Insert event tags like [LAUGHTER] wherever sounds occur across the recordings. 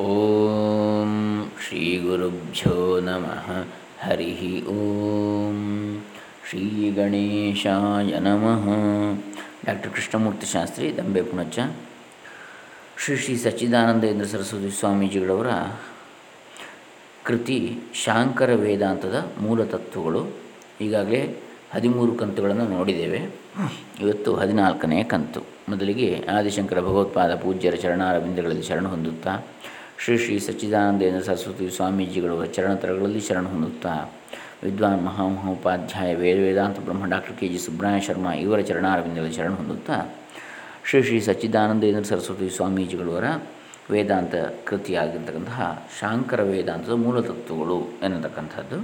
ಓಂ ಶ್ರೀ ಗುರುಭ್ಯೋ ನಮಃ ಹರಿ ಓಂ ಶ್ರೀ ಗಣೇಶಾಯ ನಮಃ ಡಾಕ್ಟರ್ ಕೃಷ್ಣಮೂರ್ತಿ ಶಾಸ್ತ್ರಿ ದಂಬೆ ಪುಣಚ ಶ್ರೀ ಶ್ರೀ ಸಚ್ಚಿದಾನಂದೇಂದ್ರ ಸರಸ್ವತಿ ಸ್ವಾಮೀಜಿಗಳವರ ಕೃತಿ ಶಾಂಕರ ವೇದಾಂತದ ಮೂಲ ತತ್ವಗಳು. ಈಗಾಗಲೇ ಹದಿಮೂರು ಕಂತುಗಳನ್ನು ನೋಡಿದ್ದೇವೆ. ಇವತ್ತು ಹದಿನಾಲ್ಕನೆಯ ಕಂತು. ಮೊದಲಿಗೆ ಆದಿಶಂಕರ ಭಗವತ್ಪಾದ ಪೂಜ್ಯರ ಚರಣಾರವಿಂದಗಳಲ್ಲಿ ಶರಣ ಹೊಂದುತ್ತಾ ಶ್ರೀ ಶ್ರೀ ಸಚ್ಚಿದಾನಂದೇಂದ್ರ ಸರಸ್ವತಿ ಸ್ವಾಮೀಜಿಗಳು ಚರಣತರಗಳಲ್ಲಿ ಶರಣ ಹೊಂದುತ್ತಾ ವಿದ್ವಾನ್ ಮಹಾಮಹೋಪಾಧ್ಯಾಯ ವೇದ ವೇದಾಂತ ಬ್ರಹ್ಮ doctor K G Subrahmanya Sharma ಇವರ ಚರಣಾರವಿಂದಗಳಲ್ಲಿ ಶರಣ ಹೊಂದುತ್ತಾ ಶ್ರೀ ಶ್ರೀ ಸಚ್ಚಿದಾನಂದೇಂದ್ರ ಸರಸ್ವತಿ ಸ್ವಾಮೀಜಿಗಳವರ ವೇದಾಂತ ಕೃತಿಯಾಗಿರ್ತಕ್ಕಂತಹ ಶಾಂಕರ ವೇದಾಂತದ ಮೂಲತತ್ವಗಳು ಎನ್ನತಕ್ಕಂಥದ್ದು.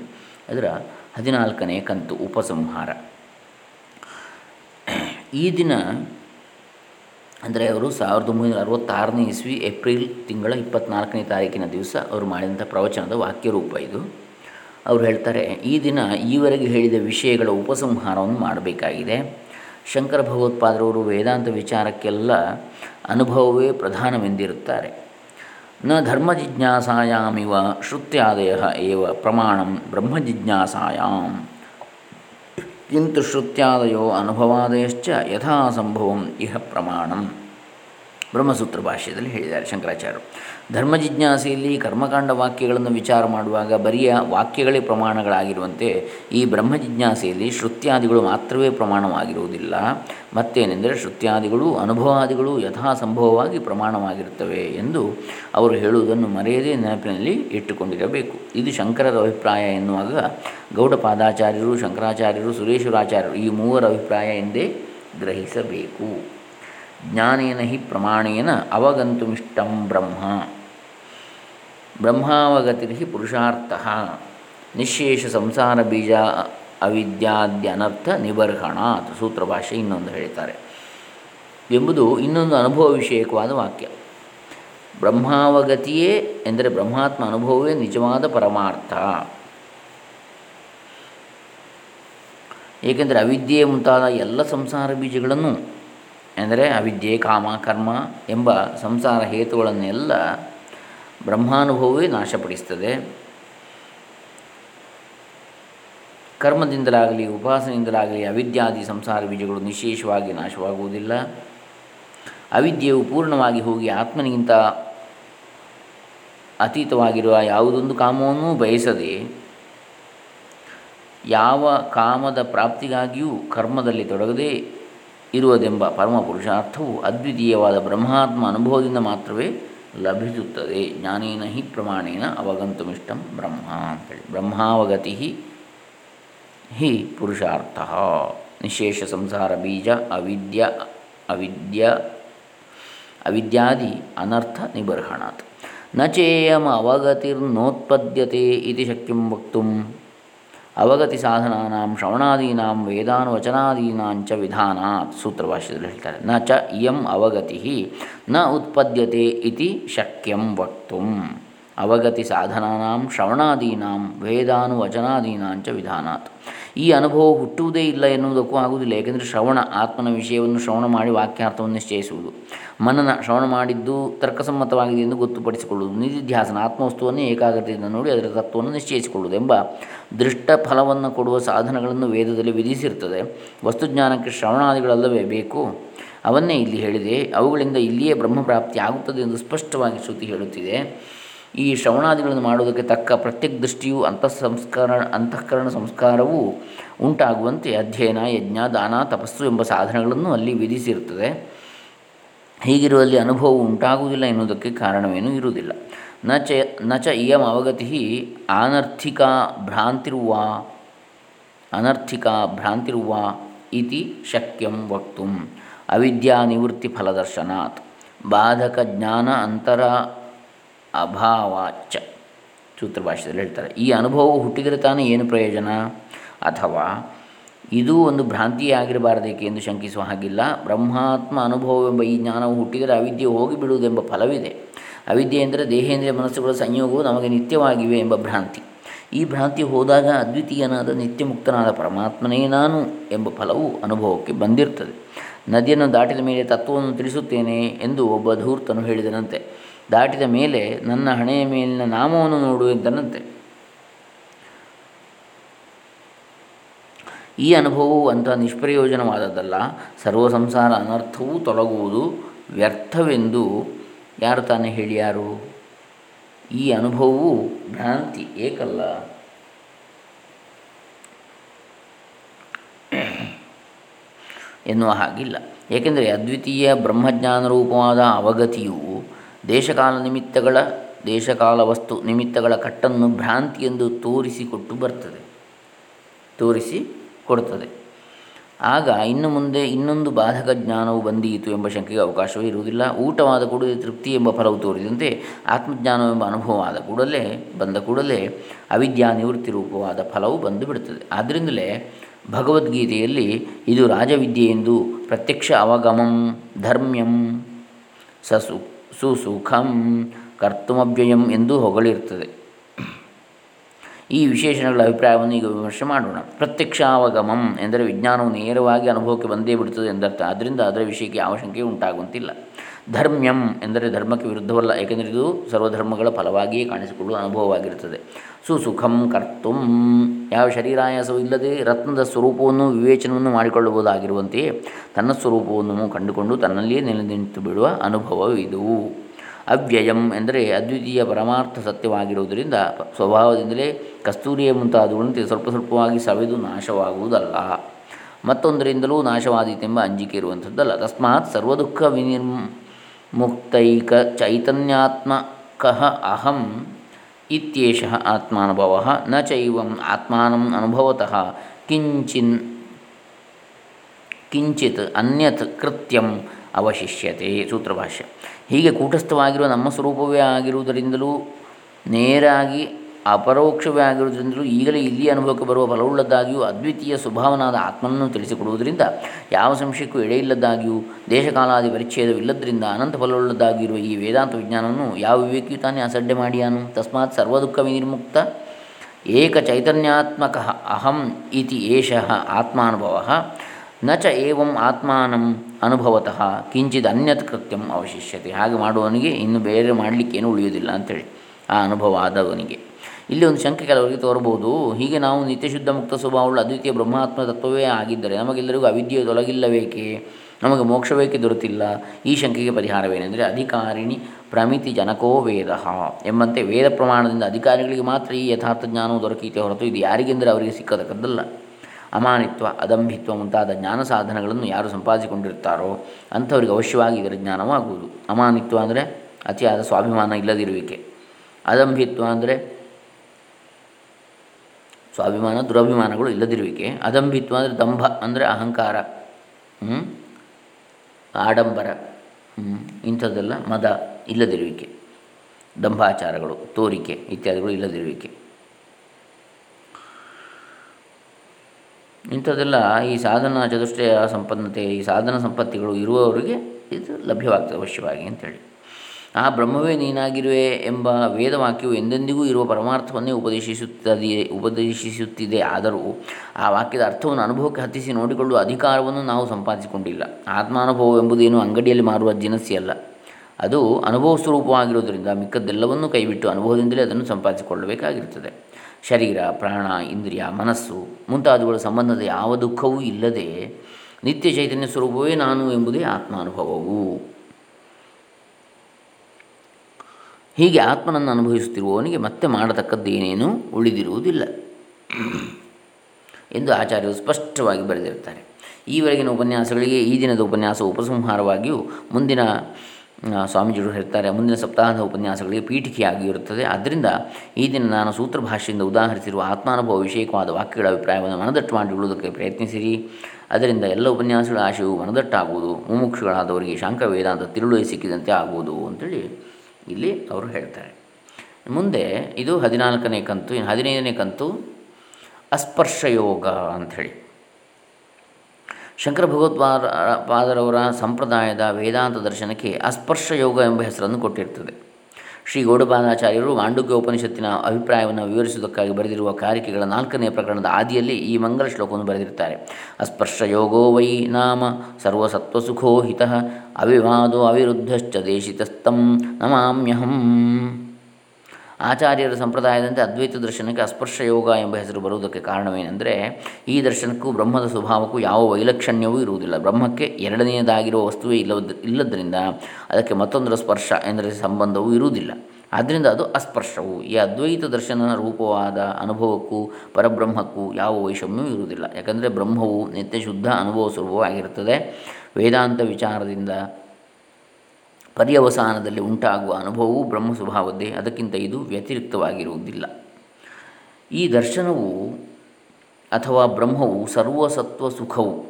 ಅದರ ಹದಿನಾಲ್ಕನೇ ಕಂತು ಉಪಸಂಹಾರ. ಈ ದಿನ ಅಂದರೆ ಅವರು ಸಾವಿರದ ಒಂಬೈನೂರ ಅರವತ್ತಾರನೇ ಇಸ್ವಿ, ಏಪ್ರಿಲ್ ತಿಂಗಳ ಇಪ್ಪತ್ತ್ನಾಲ್ಕನೇ ತಾರೀಕಿನ ದಿವಸ ಅವರು ಮಾಡಿದಂಥ ಪ್ರವಚನದ ವಾಕ್ಯರೂಪ ಇದು. ಅವರು ಹೇಳ್ತಾರೆ, ಈ ದಿನ ಈವರೆಗೆ ಹೇಳಿದ ವಿಷಯಗಳ ಉಪಸಂಹಾರವನ್ನು ಮಾಡಬೇಕಾಗಿದೆ. ಶಂಕರ ಭಗವತ್ಪಾದರವರು ವೇದಾಂತ ವಿಚಾರಕ್ಕೆಲ್ಲ ಅನುಭವವೇ ಪ್ರಧಾನವೆಂದಿರುತ್ತಾರೆ. ನ ಧರ್ಮ ಜಿಜ್ಞಾಸಾಯಾಮಿವ ಶ್ರುತ್ಯಾದಯ ಏವ ಪ್ರಮಾಣಂ ಬ್ರಹ್ಮ ಜಿಜ್ಞಾಸಾಯಾಮ್. ಕಿಂತು ಶ್ರುತ್ಯಾದಯೋ ಅನುಭವಾದಯಶ್ಚ ಯಥಾ ಸಂಭವಂ ಇಹ ಪ್ರಮಾಣಂ ಬ್ರಹ್ಮಸೂತ್ರ ಭಾಷ್ಯದಲ್ಲಿ ಹೇಳಿದ್ದಾರೆ ಶಂಕರಾಚಾರ್ಯರು. ಧರ್ಮ ಜಿಜ್ಞಾಸೆಯಲ್ಲಿ ಕರ್ಮಕಾಂಡ ವಾಕ್ಯಗಳನ್ನು ವಿಚಾರ ಮಾಡುವಾಗ ಬರಿಯ ವಾಕ್ಯಗಳೇ ಪ್ರಮಾಣಗಳಾಗಿರುವಂತೆ ಈ ಬ್ರಹ್ಮ ಜಿಜ್ಞಾಸೆಯಲ್ಲಿ ಶ್ರುತ್ಯಾದಿಗಳು ಮಾತ್ರವೇ ಪ್ರಮಾಣವಾಗಿರುವುದಿಲ್ಲ. ಮತ್ತೇನೆಂದರೆ ಶ್ರುತ್ಯಾದಿಗಳು ಅನುಭವಾದಿಗಳು ಯಥಾಸಂಭವವಾಗಿ ಪ್ರಮಾಣವಾಗಿರುತ್ತವೆ ಎಂದು ಅವರು ಹೇಳುವುದನ್ನು ಮರೆಯದೇ ನೆನಪಿನಲ್ಲಿ ಇಟ್ಟುಕೊಂಡಿರಬೇಕು. ಇದು ಶಂಕರರ ಅಭಿಪ್ರಾಯ ಎನ್ನುವಾಗ ಗೌಡಪಾದಾಚಾರ್ಯರು, ಶಂಕರಾಚಾರ್ಯರು, ಸುರೇಶ್ವರಾಚಾರ್ಯರು ಈ ಮೂವರ ಅಭಿಪ್ರಾಯ ಎಂದೇ ಗ್ರಹಿಸಬೇಕು. ಜ್ಞಾನೇನ ಹಿ ಪ್ರಮಾಣೇನ ಅವಗಂತುಮಿಷ್ಟಂ ಬ್ರಹ್ಮ. ಬ್ರಹ್ಮಾವಗತಿ ಪುರುಷಾರ್ಥ. ನಿಶೇಷ ಸಂಸಾರ ಬೀಜ ಅವಿದ್ಯಾದ್ಯನರ್ಥ ನಿಬರ್ಹಣಾತ್ ಸೂತ್ರ ಭಾಷೆ ಇನ್ನೊಂದು ಹೇಳ್ತಾರೆ. ಎಂಬುದು ಇನ್ನೊಂದು ಅನುಭವ ವಿಷಯಕವಾದ ವಾಕ್ಯ. ಬ್ರಹ್ಮಾವಗತಿಯೇ ಎಂದರೆ ಬ್ರಹ್ಮಾತ್ಮ ಅನುಭವವೇ ನಿಜವಾದ ಪರಮಾರ್ಥ. ಏಕೆಂದರೆ ಅವಿದ್ಯೆ ಮುಂತಾದ ಎಲ್ಲ ಸಂಸಾರ ಬೀಜಗಳನ್ನು ಎಂದರೆ ಅವಿದ್ಯೆ, ಕಾಮ, ಕರ್ಮ ಎಂಬ ಸಂಸಾರ ಹೇತುಗಳನ್ನೆಲ್ಲ ಬ್ರಹ್ಮಾನುಭವವೇ ನಾಶಪಡಿಸ್ತದೆ. ಕರ್ಮದಿಂದಲಾಗಲಿ, ಉಪಾಸನೆಯಿಂದಲಾಗಲಿ ಅವಿದ್ಯಾದಿ ಸಂಸಾರ ಬೀಜಗಳು ನಿಶೇಷವಾಗಿ ನಾಶವಾಗುವುದಿಲ್ಲ. ಅವಿದ್ಯೆಯು ಪೂರ್ಣವಾಗಿ ಹೋಗಿ ಆತ್ಮನಿಗಿಂತ ಅತೀತವಾಗಿರುವ ಯಾವುದೊಂದು ಕಾಮವನ್ನೂ ಬಯಸದೆ ಯಾವ ಕಾಮದ ಪ್ರಾಪ್ತಿಗಾಗಿಯೂ ಕರ್ಮದಲ್ಲಿ ತೊಡಗದೆ ಇರುವುದೆಂಬ ಪರಮ ಪುರುಷಾರ್ಥವು ಅದ್ವಿತೀಯವಾದ ಬ್ರಹ್ಮಾತ್ಮ ಅನುಭವದಿಂದ ಮಾತ್ರವೇ ಲಭಿಸುತ್ತದೆ. ಜ್ಞಾನೇನ ಹಿ ಪ್ರಮಾಣೇನ ಅವಗಂತುಮಿಷ್ಟಂ ಬ್ರಹ್ಮ ಅಂತೇಳಿ ಬ್ರಹ್ಮಾವಗತಿ ಹಿ ಪುರುಷಾರ್ಥ. ನಿಶೇಷ ಸಂಸಾರ ಬೀಜ ಅವಿದ್ಯ ಅವಿದ್ಯ ಅವಿದ್ಯಾದಿ ಅನರ್ಥ ನಿಬರ್ಹಣಾತ್. ನ ಚೇಯಮ ಅವಗತಿರ್ನೋತ್ಪದ್ಯತೆ ಇತಿ ಶಕ್ಯಂ ವಕ್ತು ಅವಗತಿ ಸಾಧನಾನಾಂ ಶ್ರವಣಾದೀನಾಂ ವೇದಾನುವಚನಾದೀನಾಂಚ ವಿಧಾನಾತ್ ಸೂತ್ರಭಾಷ್ಯದಲ್ಲಿ ಹೇಳ್ತಾರೆ. ನ ಚ ಇಯಂ ಅವಗತಿ, ನ ಉತ್ಪದ್ಯತೆ ಇತಿ ಶಕ್ಯಂ ವಕ್ತು. ಅವಗತಿ ಸಾಧನಾನಾಂ ಶ್ರವಣಾದೀನಾಂ ವೇದಾನುವಚನಾದೀನಾಂಚ ವಿಧಾನಾತ್. ಈ ಅನುಭವ ಹುಟ್ಟುವುದೇ ಇಲ್ಲ ಎನ್ನುವುದಕ್ಕೂ ಆಗುವುದಿಲ್ಲ. ಏಕೆಂದರೆ ಶ್ರವಣ ಆತ್ಮನ ವಿಷಯವನ್ನು ಶ್ರವಣ ಮಾಡಿ ವಾಕ್ಯಾರ್ಥವನ್ನು ನಿಶ್ಚಯಿಸುವುದು. ಮನನ ಶ್ರವಣ ಮಾಡಿದ್ದು ತರ್ಕಸಮ್ಮತವಾಗಿದೆ ಎಂದು ಗೊತ್ತುಪಡಿಸಿಕೊಳ್ಳುವುದು. ನಿಧಿಧ್ಯಾಸನ ಆತ್ಮವಸ್ತುವನ್ನು ಏಕಾಗ್ರತೆಯಿಂದ ನೋಡಿ ಅದರ ತತ್ವವನ್ನು ನಿಶ್ಚಯಿಸಿಕೊಳ್ಳುವುದು ಎಂಬ ದೃಷ್ಟ ಫಲವನ್ನು ಕೊಡುವ ಸಾಧನಗಳನ್ನು ವೇದದಲ್ಲಿ ವಿಧಿಸಿರುತ್ತದೆ ವಸ್ತುಜ್ಞಾನಕ್ಕೆ ಶ್ರವಣಾದಿಗಳಲ್ಲವೇ ಬೇಕು? ಅವನ್ನೇ ಇಲ್ಲಿ ಹೇಳಿದೆ. ಅವುಗಳಿಂದ ಇಲ್ಲಿಯೇ ಬ್ರಹ್ಮಪ್ರಾಪ್ತಿ ಆಗುತ್ತದೆ ಎಂದು ಸ್ಪಷ್ಟವಾಗಿ ಶ್ರುತಿ ಹೇಳುತ್ತಿದೆ. ಈ ಶ್ರವಣಾದಿಗಳನ್ನು ಮಾಡುವುದಕ್ಕೆ ತಕ್ಕ ಪ್ರತ್ಯಕ್ ದೃಷ್ಟಿಯು ಅಂತಃ ಸಂಸ್ಕಾರ ಅಂತಃಕರಣ ಸಂಸ್ಕಾರವು ಉಂಟಾಗುವಂತೆ ಅಧ್ಯಯನ, ಯಜ್ಞ, ದಾನ, ತಪಸ್ಸು ಎಂಬ ಸಾಧನಗಳನ್ನು ಅಲ್ಲಿ ವಿಧಿಸಿರುತ್ತದೆ. ಹೀಗಿರುವಲ್ಲಿ ಅನುಭವವು ಉಂಟಾಗುವುದಿಲ್ಲ ಎನ್ನುವುದಕ್ಕೆ ಕಾರಣವೇನೂ ಇರುವುದಿಲ್ಲ. ನ ಚ ನ ಚ ಇಯಂ ಅವಗತಿ ಆನರ್ಥಿಕ ಭ್ರಾಂತಿರುವ, ಅನರ್ಥಿಕ ಭ್ರಾಂತಿರುವ ಇತಿ ಶಕ್ಯಂ ವಕ್ತು ಅವಿದ್ಯಾ ನಿವೃತ್ತಿ ಫಲದರ್ಶನಾತ್. ಬಾಧಕ ಜ್ಞಾನ ಅಂತರ ಅಭಾವಾಚ ಸೂತ್ರಭಾಷ್ಯದಲ್ಲಿ ಹೇಳ್ತಾರೆ, ಈ ಅನುಭವವು ಹುಟ್ಟಿದರೆ ತಾನೇ ಏನು ಪ್ರಯೋಜನ? ಅಥವಾ ಇದು ಒಂದು ಭ್ರಾಂತಿಯೇ ಆಗಿರಬಾರದೇಕೆ ಎಂದು ಶಂಕಿಸುವ ಹಾಗಿಲ್ಲ. ಬ್ರಹ್ಮಾತ್ಮ ಅನುಭವವೆಂಬ ಈ ಜ್ಞಾನವು ಹುಟ್ಟಿದರೆ ಅವಿದ್ಯೆ ಹೋಗಿಬಿಡುವುದೆಂಬ ಫಲವಿದೆ. ಅವಿದ್ಯೆ ಎಂದರೆ ದೇಹೇಂದ್ರಿಯ ಮನಸ್ಸುಗಳ ಸಂಯೋಗವು ನಮಗೆ ನಿತ್ಯವಾಗಿವೆ ಎಂಬ ಭ್ರಾಂತಿ. ಈ ಭ್ರಾಂತಿ ಹೋದಾಗ ಅದ್ವಿತೀಯನಾದ ನಿತ್ಯ ಮುಕ್ತನಾದ ಪರಮಾತ್ಮನೇ ನಾನು ಎಂಬ ಫಲವು ಅನುಭವಕ್ಕೆ ಬಂದಿರ್ತದೆ ನದಿಯನ್ನು ದಾಟಿದ ಮೇಲೆ ತತ್ವವನ್ನು ತಿಳಿಸುತ್ತೇನೆ ಎಂದು ಒಬ್ಬ ಧೂರ್ತನು ಹೇಳಿದನಂತೆ. ದಾಟಿದ ಮೇಲೆ ನನ್ನ ಹಣೆಯ ಮೇಲಿನ ನಾಮವನ್ನು ನೋಡುವಂತನಂತೆ ಈ ಅನುಭವವು ಅಂಥ ನಿಷ್ಪ್ರಯೋಜನವಾದದ್ದಲ್ಲ. ಸರ್ವ ಸಂಸಾರ ಅನರ್ಥವೂ ತೊಲಗುವುದು ವ್ಯರ್ಥವೆಂದು ಯಾರು ತಾನೇ ಹೇಳಿಯಾರು? ಈ ಅನುಭವವು ಭ್ರಾಂತಿ ಏಕಲ್ಲ. ಎನ್ನುವ ಹಾಗಿಲ್ಲ. ಏಕೆಂದರೆ ಅದ್ವಿತೀಯ ಬ್ರಹ್ಮಜ್ಞಾನ ರೂಪವಾದ ಅವಗತಿಯು ದೇಶಕಾಲ ನಿಮಿತ್ತಗಳ, ದೇಶಕಾಲ ವಸ್ತು ನಿಮಿತ್ತಗಳ ಕಟ್ಟನ್ನು ಭ್ರಾಂತಿ ಎಂದು ತೋರಿಸಿಕೊಟ್ಟು ಬರ್ತದೆ. ತೋರಿಸಿ ಕೊಡುತ್ತದೆ ಆಗ ಇನ್ನು ಮುಂದೆ ಇನ್ನೊಂದು ಬಾಧಕ ಜ್ಞಾನವು ಬಂದೀತು ಎಂಬ ಶಂಕೆಗೆ ಅವಕಾಶವೇ ಇರುವುದಿಲ್ಲ. ಊಟವಾದ ಕೂಡಲೇ ತೃಪ್ತಿ ಎಂಬ ಫಲವು ತೋರಿದಂತೆ ಆತ್ಮಜ್ಞಾನವೆಂಬ ಅನುಭವವಾದ ಕೂಡಲೇ ಬಂದ ಕೂಡಲೇ ಅವಿದ್ಯಾ ನಿವೃತ್ತಿ ರೂಪವಾದ ಫಲವು ಬಂದು ಬಿಡುತ್ತದೆ ಆದ್ದರಿಂದಲೇ ಭಗವದ್ಗೀತೆಯಲ್ಲಿ ಇದು ರಾಜವಿದ್ಯೆ ಎಂದು ಪ್ರತ್ಯಕ್ಷ ಅವಗಮಂ ಧರ್ಮ್ಯಂ ಸಸು ಸುಸುಖಂ ಕರ್ತುಮವ್ಯಯಂ ಎಂದು ಹೊಗಳಿರ್ತದೆ. ಈ ವಿಶೇಷಣಗಳ ಅಭಿಪ್ರಾಯವನ್ನು ಈಗ ವಿಮರ್ಶೆ ಮಾಡೋಣ. ಪ್ರತ್ಯಕ್ಷಾವಗಮಂ ಎಂದರೆ ವಿಜ್ಞಾನವು ನೇರವಾಗಿ ಅನುಭವಕ್ಕೆ ಬಂದೇ ಬಿಡುತ್ತದೆ ಎಂದರ್ಥ. ಆದ್ದರಿಂದ ಅದರ ವಿಷಯಕ್ಕೆ ಯಾವ ಉಂಟಾಗುವಂತಿಲ್ಲ. ಧರ್ಮ್ಯಂ ಎಂದರೆ ಧರ್ಮಕ್ಕೆ ವಿರುದ್ಧವಲ್ಲ, ಏಕೆಂದರೆ ಇದು ಸರ್ವಧರ್ಮಗಳ ಫಲವಾಗಿಯೇ ಕಾಣಿಸಿಕೊಳ್ಳುವ ಅನುಭವವಾಗಿರುತ್ತದೆ. ಸುಸುಖಂ ಕರ್ತುಂ. ಯಾವ ಶರೀರಾಯಾಸವೂ ಇಲ್ಲದೆ ರತ್ನದ ಸ್ವರೂಪವನ್ನು ವಿವೇಚನವನ್ನು ಮಾಡಿಕೊಳ್ಳಬಹುದಾಗಿರುವಂತೆಯೇ ತನ್ನ ಸ್ವರೂಪವನ್ನು ಕಂಡುಕೊಂಡು ತನ್ನಲ್ಲಿಯೇ ನೆಲೆ ನಿಂತು ಬಿಡುವ ಅನುಭವವಿದು ಅವ್ಯಯಂ ಎಂದರೆ ಅದ್ವಿತೀಯ ಪರಮಾರ್ಥ ಸತ್ಯವಾಗಿರುವುದರಿಂದ ಸ್ವಭಾವದಿಂದಲೇ ಕಸ್ತೂರಿಯ ಮುಂತಾದವುಗಳಂತೆ ಸ್ವಲ್ಪ ಸ್ವಲ್ಪವಾಗಿ ಸವೆದು ನಾಶವಾಗುವುದಲ್ಲ. ಮತ್ತೊಂದರಿಂದಲೂ ನಾಶವಾದೀತೆಂಬ ಅಂಜಿಕೆ ಇರುವಂಥದ್ದಲ್ಲ. ತಸ್ಮಾತ್ ಸರ್ವದುಃಖ ವಿನಿರ್ಮುಕ್ತೈಕ ಚೈತನ್ಯಾತ್ಮಕ ಅಹಂ ಇತ್ಯೇಷ ಆತ್ಮಾನುಭವ ನ ಚೈವಂ ಆತ್ಮಾನಂ ಅನುಭವತಃ ಕಿಂಚಿನ್ ಕಿಂಚಿತ್ ಅನ್ಯತ್ ಕೃತ್ಯಂ ಅವಶಿಷ್ಯತೆ ಸೂತ್ರಭಾಷ್ಯ. ಹೀಗೆ ಕೂಟಸ್ಥವಾಗಿರುವ ನಮ್ಮ ಸ್ವರೂಪವೇ ಆಗಿರುವುದರಿಂದಲೂ ನೇರಾಗಿ ಅಪರೋಕ್ಷವೇ ಆಗಿರುವುದರಿಂದಲೂ ಈಗಲೇ ಇಲ್ಲಿ ಅನುಭವಕ್ಕೆ ಬರುವ ಫಲವುಳ್ಳದ್ದಾಗಿಯೂ ಅದ್ವಿತೀಯ ಸ್ವಭಾವನಾದ ಆತ್ಮನನ್ನು ತಿಳಿಸಿಕೊಡುವುದರಿಂದ ಯಾವ ಸಂಶಯಕ್ಕೂ ಎಡೆಯಿಲ್ಲದಾಗಿಯೂ ದೇಶಕಾಲಾದಿ ಪರಿಚ್ಛೇದವಿಲ್ಲದರಿಂದ ಅನಂತ ಫಲವುಳ್ಳದ್ದಾಗಿರುವ ಈ ವೇದಾಂತ ವಿಜ್ಞಾನವನ್ನು ಯಾವ ವಿವೇಕಿಯು ತಾನೇ ಅಸಡ್ಡೆ ಮಾಡಿಯಾನು. ತಸ್ಮಾತ್ ಸರ್ವದುಃಖ ವಿನಿರ್ಮುಕ್ತ ಏಕ ಚೈತನ್ಯಾತ್ಮಕ ಅಹಂ ಇತಿ ಏಷಃ ಆತ್ಮಾನುಭವ ನ ಚ ಏವಂ ಆತ್ಮಾನಂ ಅನುಭವತಃ ಕಿಂಚಿದ ಅನ್ಯತ್ ಕೃತ್ಯಂ ಅವಶಿಷ್ಯತೆ. ಹಾಗೆ ಮಾಡುವವನಿಗೆ ಇನ್ನು ಬೇರೆ ಮಾಡಲಿಕ್ಕೇನು ಉಳಿಯುವುದಿಲ್ಲ ಅಂಥೇಳಿ ಆ ಅನುಭವ ಆದವನಿಗೆ. ಇಲ್ಲಿ ಒಂದು ಶಂಕೆ ಕೆಲವರಿಗೆ ತೋರಬಹುದು. ಹೀಗೆ ನಾವು ನಿತ್ಯಶುದ್ಧ ಮುಕ್ತ ಸ್ವಭಾವವುಳ್ಳ ಅದ್ವಿತೀಯ ಬ್ರಹ್ಮಾತ್ಮ ತತ್ವವೇ ಆಗಿದ್ದರೆ ನಮಗೆಲ್ಲರಿಗೂ ಅವಿದ್ಯೆ ತೊಲಗಿಲ್ಲಬೇಕೆ ನಮಗೆ ಮೋಕ್ಷವೇಕೆ ದೊರೆತಿಲ್ಲ. ಈ ಶಂಕೆಗೆ ಪರಿಹಾರವೇನೆಂದರೆ ಅಧಿಕಾರಿಣಿ ಪ್ರಮಿತಿ ಜನಕೋ ವೇದ ಎಂಬಂತೆ ವೇದ ಪ್ರಮಾಣದಿಂದ ಅಧಿಕಾರಿಗಳಿಗೆ ಮಾತ್ರ ಈ ಯಥಾರ್ಥ ಜ್ಞಾನವು ದೊರಕೀತೆ ಹೊರತು ಇದು ಯಾರಿಗೆಂದರೆ ಅವರಿಗೆ ಸಿಕ್ಕತಕ್ಕದ್ದಲ್ಲ. ಅಮಾನಿತ್ವ, ಅದಂಭಿತ್ವ ಮುಂತಾದ ಜ್ಞಾನ ಸಾಧನಗಳನ್ನು ಯಾರು ಸಂಪಾದಿಸಿಕೊಂಡಿರ್ತಾರೋ ಅಂಥವರಿಗೆ ಅವಶ್ಯವಾಗಿ ಇದರ ಜ್ಞಾನವಾಗುವುದು. ಅಮಾನಿತ್ವ ಅಂದರೆ ಅತಿಯಾದ ಸ್ವಾಭಿಮಾನ ಇಲ್ಲದಿರುವಿಕೆ. ಅದಂಭಿತ್ವ ಅಂದರೆ ಸ್ವಾಭಿಮಾನ ದುರಭಿಮಾನಗಳು ಇಲ್ಲದಿರುವಿಕೆ. ಅದಂಬಿತ್ವ ಅಂದರೆ ದಂಭ ಅಂದರೆ ಅಹಂಕಾರ. ಆಡಂಬರ. ಇಂಥದ್ದೆಲ್ಲ ಮದ ಇಲ್ಲದಿರುವಿಕೆ. ದಂಭಾಚಾರಗಳು, ತೋರಿಕೆ ಇತ್ಯಾದಿಗಳು ಇಲ್ಲದಿರುವಿಕೆ. ಇಂಥದ್ದೆಲ್ಲ ಈ ಸಾಧನ ಚತುಷ್ಟಯ ಸಂಪನ್ನತೆ, ಈ ಸಾಧನ ಸಂಪತ್ತಿಗಳು ಇರುವವರಿಗೆ ಇದು ಲಭ್ಯವಾಗ್ತದೆ ಅವಶ್ಯವಾಗಿ ಅಂಥೇಳಿ ಆ ಬ್ರಹ್ಮವೇ ನೀನಾಗಿರುವೆ ಎಂಬ ವೇದವಾಕ್ಯವು ಎಂದೆಂದಿಗೂ ಇರುವ ಪರಮಾರ್ಥವನ್ನೇ ಉಪದೇಶಿಸುತ್ತದೆ ಉಪದೇಶಿಸುತ್ತಿದೆ. ಆದರೂ ಆ ವಾಕ್ಯದ ಅರ್ಥವನ್ನು ಅನುಭವಕ್ಕೆ ಹತ್ತಿಸಿ ನೋಡಿಕೊಳ್ಳುವ ಅಧಿಕಾರವನ್ನು ನಾವು ಸಂಪಾದಿಸಿಕೊಂಡಿಲ್ಲ. ಆತ್ಮಾನುಭವ ಎಂಬುದೇನು ಅಂಗಡಿಯಲ್ಲಿ ಮಾರುವ ಜಿನಸಿಯಲ್ಲ ಅದು ಅನುಭವ ಸ್ವರೂಪವಾಗಿರುವುದರಿಂದ ಮಿಕ್ಕದ್ದೆಲ್ಲವನ್ನೂ ಕೈಬಿಟ್ಟು ಅನುಭವದಿಂದಲೇ ಅದನ್ನು ಸಂಪಾದಿಸಿಕೊಳ್ಳಬೇಕಾಗಿರುತ್ತದೆ. ಶರೀರ, ಪ್ರಾಣ, ಇಂದ್ರಿಯ, ಮನಸ್ಸು ಮುಂತಾದವುಗಳ ಸಂಬಂಧದ ಯಾವ ದುಃಖವೂ ಇಲ್ಲದೆ ನಿತ್ಯ ಚೈತನ್ಯ ಸ್ವರೂಪವೇ ನಾನು ಎಂಬುದೇ ಆತ್ಮಾನುಭವವು. ಹೀಗೆ ಆತ್ಮನನ್ನು ಅನುಭವಿಸುತ್ತಿರುವವನಿಗೆ ಮತ್ತೆ ಮಾಡತಕ್ಕದ್ದೇನೇನೂ ಉಳಿದಿರುವುದಿಲ್ಲ. ಎಂದು ಆಚಾರ್ಯರು ಸ್ಪಷ್ಟವಾಗಿ ಬರೆದಿರುತ್ತಾರೆ. ಈವರೆಗಿನ ಉಪನ್ಯಾಸಗಳಿಗೆ ಈ ದಿನದ ಉಪನ್ಯಾಸ ಉಪಸಂಹಾರವಾಗಿಯೂ ಮುಂದಿನ ಸ್ವಾಮೀಜಿಗಳು ಹೇಳ್ತಾರೆ, ಮುಂದಿನ ಸಪ್ತಾಹದ ಉಪನ್ಯಾಸಗಳಿಗೆ ಪೀಠಿಕೆಯಾಗಿ ಇರುತ್ತದೆ. ಆದ್ದರಿಂದ ಈ ದಿನ ನಾನು ಸೂತ್ರ ಭಾಷೆಯಿಂದ ಉದಾಹರಿಸಿರುವ ಆತ್ಮಾನುಭವ ವಿಷಯಕವಾದ ವಾಕ್ಯಗಳ ಅಭಿಪ್ರಾಯವನ್ನು ಮನದಟ್ಟು ಮಾಡಿಕೊಳ್ಳುವುದಕ್ಕೆ ಪ್ರಯತ್ನಿಸಿರಿ. ಅದರಿಂದ ಎಲ್ಲ ಉಪನ್ಯಾಸಗಳ ಆಶಯವು ಮನದಟ್ಟಾಗುವುದು, ಮುಮುಕ್ಷುಗಳಾದವರಿಗೆ ಶಾಂಕ ವೇದಾಂತ ತಿರುಳುವೆ ಸಿಕ್ಕಿದಂತೆ ಆಗುವುದು ಅಂತೇಳಿ ಇಲ್ಲಿ ಅವರು ಹೇಳ್ತಾರೆ. ಮುಂದೆ ಇದು ಹದಿನಾಲ್ಕನೇ ಕಂತು ಹದಿನೈದನೇ ಕಂತು ಅಸ್ಪರ್ಶಯೋಗ ಅಂಥೇಳಿ. ಶಂಕರ ಭಗವತ್ಪಾದ ಪಾದರವರ ಸಂಪ್ರದಾಯದ ವೇದಾಂತ ದರ್ಶನಕ್ಕೆ ಅಸ್ಪರ್ಶ ಯೋಗ ಎಂಬ ಹೆಸರನ್ನು ಕೊಟ್ಟಿರ್ತದೆ. ಶ್ರೀ ಗೌಡಪಾದಾಚಾರ್ಯರು ಮಾಂಡುಕ್ಯ ಉಪನಿಷತ್ತಿನ ಅಭಿಪ್ರಾಯವನ್ನು ವಿವರಿಸುವುದಕ್ಕಾಗಿ ಬರೆದಿರುವ ಕಾರಿಕೆಗಳ ನಾಲ್ಕನೆಯ ಪ್ರಕರಣದ ಆದಿಯಲ್ಲಿ ಈ ಮಂಗಲ ಶ್ಲೋಕವನ್ನು ಬರೆದಿರುತ್ತಾರೆ. ಅಸ್ಪರ್ಶ ಯೋಗೋ ವೈ ನಾಮ ಸರ್ವಸತ್ವಸುಖೋ ಹಿತಃ ಅವಿವಾದೋ ಅವಿರುದ್ಧಶ್ಚ ದೇಶಿತಸ್ತಂ ನಮಾಮ್ಯಹಂ. ಆಚಾರ್ಯರ ಸಂಪ್ರದಾಯದಂತೆ ಅದ್ವೈತ ದರ್ಶನಕ್ಕೆ ಅಸ್ಪರ್ಶ ಯೋಗ ಎಂಬ ಹೆಸರು ಬರುವುದಕ್ಕೆ ಕಾರಣವೇನೆಂದರೆ, ಈ ದರ್ಶನಕ್ಕೂ ಬ್ರಹ್ಮದ ಸ್ವಭಾವಕ್ಕೂ ಯಾವ ವೈಲಕ್ಷಣ್ಯವೂ ಇರುವುದಿಲ್ಲ. ಬ್ರಹ್ಮಕ್ಕೆ ಎರಡನೆಯದಾಗಿರುವ ವಸ್ತುವೇ ಇಲ್ಲದ, ಇಲ್ಲದರಿಂದ ಅದಕ್ಕೆ ಮತ್ತೊಂದರ ಸ್ಪರ್ಶ ಎಂದರೆ ಸಂಬಂಧವೂ ಇರುವುದಿಲ್ಲ. ಆದ್ದರಿಂದ ಅದು ಅಸ್ಪರ್ಶವು. ಈ ಅದ್ವೈತ ದರ್ಶನ ರೂಪವಾದ ಅನುಭವಕ್ಕೂ ಪರಬ್ರಹ್ಮಕ್ಕೂ ಯಾವ ವೈಷಮ್ಯವೂ ಇರುವುದಿಲ್ಲ. ಯಾಕಂದರೆ ಬ್ರಹ್ಮವು ನಿತ್ಯ ಶುದ್ಧ ಅನುಭವ ಸ್ವರೂಪವಾಗಿರುತ್ತದೆ. ವೇದಾಂತ ವಿಚಾರದಿಂದ ಪರ್ಯವಸಾನದಲ್ಲಿ ಉಂಟಾಗುವ ಅನುಭವವು ಬ್ರಹ್ಮ ಸ್ವಭಾವದ್ದೇ ಅದಕ್ಕಿಂತ ಇದು ವ್ಯತಿರಿಕ್ತವಾಗಿರುವುದಿಲ್ಲ. ಈ ದರ್ಶನವು ಅಥವಾ ಬ್ರಹ್ಮವು ಸರ್ವಸತ್ವ ಸುಖವು,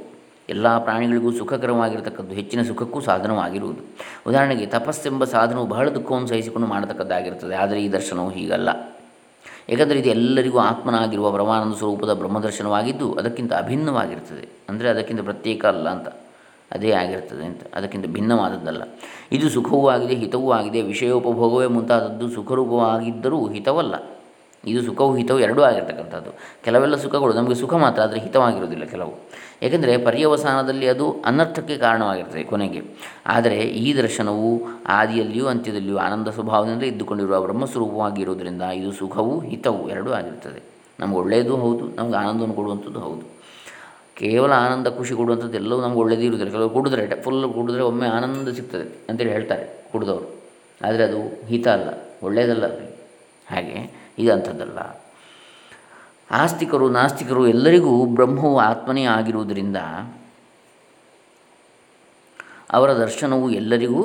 ಎಲ್ಲ ಪ್ರಾಣಿಗಳಿಗೂ ಸುಖಕರವಾಗಿರತಕ್ಕದ್ದು, ಹೆಚ್ಚಿನ ಸುಖಕ್ಕೂ ಸಾಧನವಾಗಿರುವುದು. ಉದಾಹರಣೆಗೆ ತಪಸ್ಸೆಂಬ ಸಾಧನವು ಬಹಳ ದುಃಖವನ್ನು ಸಹಿಸಿಕೊಂಡು ಮಾಡತಕ್ಕದ್ದಾಗಿರುತ್ತದೆ ಆದರೆ ಈ ದರ್ಶನವು ಹೀಗಲ್ಲ. ಏಕೆಂದರೆ ಇದು ಎಲ್ಲರಿಗೂ ಆತ್ಮನಾಗಿರುವ ಪರಮಾನಂದ ಸ್ವರೂಪದ ಬ್ರಹ್ಮದರ್ಶನವಾಗಿದ್ದು, ಅದಕ್ಕಿಂತ ಅಭಿನ್ನವಾಗಿರ್ತದೆ. ಅಂದರೆ ಅದಕ್ಕಿಂತ ಪ್ರತ್ಯೇಕ ಅಲ್ಲ ಅಂತ. ಅದೇ ಆಗಿರ್ತದೆ ಅಂತ. ಅದಕ್ಕಿಂತ ಭಿನ್ನವಾದದ್ದಲ್ಲ. ಇದು ಸುಖವೂ ಆಗಿದೆ, ಹಿತವೂ ಆಗಿದೆ. ವಿಷಯೋಪಭೋಗವೇ ಮುಂತಾದದ್ದು ಸುಖರೂಪವಾಗಿದ್ದರೂ ಹಿತವಲ್ಲ. ಇದು ಸುಖವು ಹಿತವು ಎರಡೂ ಆಗಿರ್ತಕ್ಕಂಥದ್ದು. ಕೆಲವೆಲ್ಲ ಸುಖಗಳು ನಮಗೆ ಸುಖ ಮಾತ್ರ, ಆದರೆ ಹಿತವಾಗಿರುವುದಿಲ್ಲ ಕೆಲವು. ಏಕೆಂದರೆ ಪರ್ಯವಸಾನದಲ್ಲಿ ಅದು ಅನರ್ಥಕ್ಕೆ ಕಾರಣವಾಗಿರ್ತದೆ ಕೊನೆಗೆ. ಆದರೆ ಈ ದರ್ಶನವು ಆದಿಯಲ್ಲಿಯೂ ಅಂತ್ಯದಲ್ಲಿಯೂ ಆನಂದ ಸ್ವಭಾವದಿಂದ ಇದ್ದುಕೊಂಡಿರುವ ಬ್ರಹ್ಮಸ್ವರೂಪವಾಗಿರುವುದರಿಂದ ಇದು ಸುಖವೂ ಹಿತವೂ ಎರಡೂ ಆಗಿರ್ತದೆ. ನಮಗೆ ಒಳ್ಳೆಯದು ಹೌದು, ನಮಗೆ ಆನಂದವನ್ನು ಕೊಡುವಂಥದ್ದು ಹೌದು. ಕೇವಲ ಆನಂದ, ಖುಷಿ ಕೊಡುವಂಥದ್ದು ಎಲ್ಲವೂ ನಮ್ಗೆ ಒಳ್ಳೆಯದೇ ಇರುವುದಿಲ್ಲ. ಕೆಲವರು ಕುಡಿದ್ರೆ ಫುಲ್ ಕುಡಿದ್ರೆ ಒಮ್ಮೆ ಆನಂದ ಸಿಗ್ತದೆ ಅಂತೇಳಿ ಹೇಳ್ತಾರೆ ಕುಡಿದವರು. ಆದರೆ ಅದು ಹಿತ ಅಲ್ಲ, ಒಳ್ಳೆಯದಲ್ಲ ಹಾಗೆ ಇದಂಥದ್ದಲ್ಲ. ಆಸ್ತಿಕರು, ನಾಸ್ತಿಕರು ಎಲ್ಲರಿಗೂ ಬ್ರಹ್ಮವು ಆತ್ಮನೇ ಆಗಿರುವುದರಿಂದ ಅವರ ದರ್ಶನವು ಎಲ್ಲರಿಗೂ,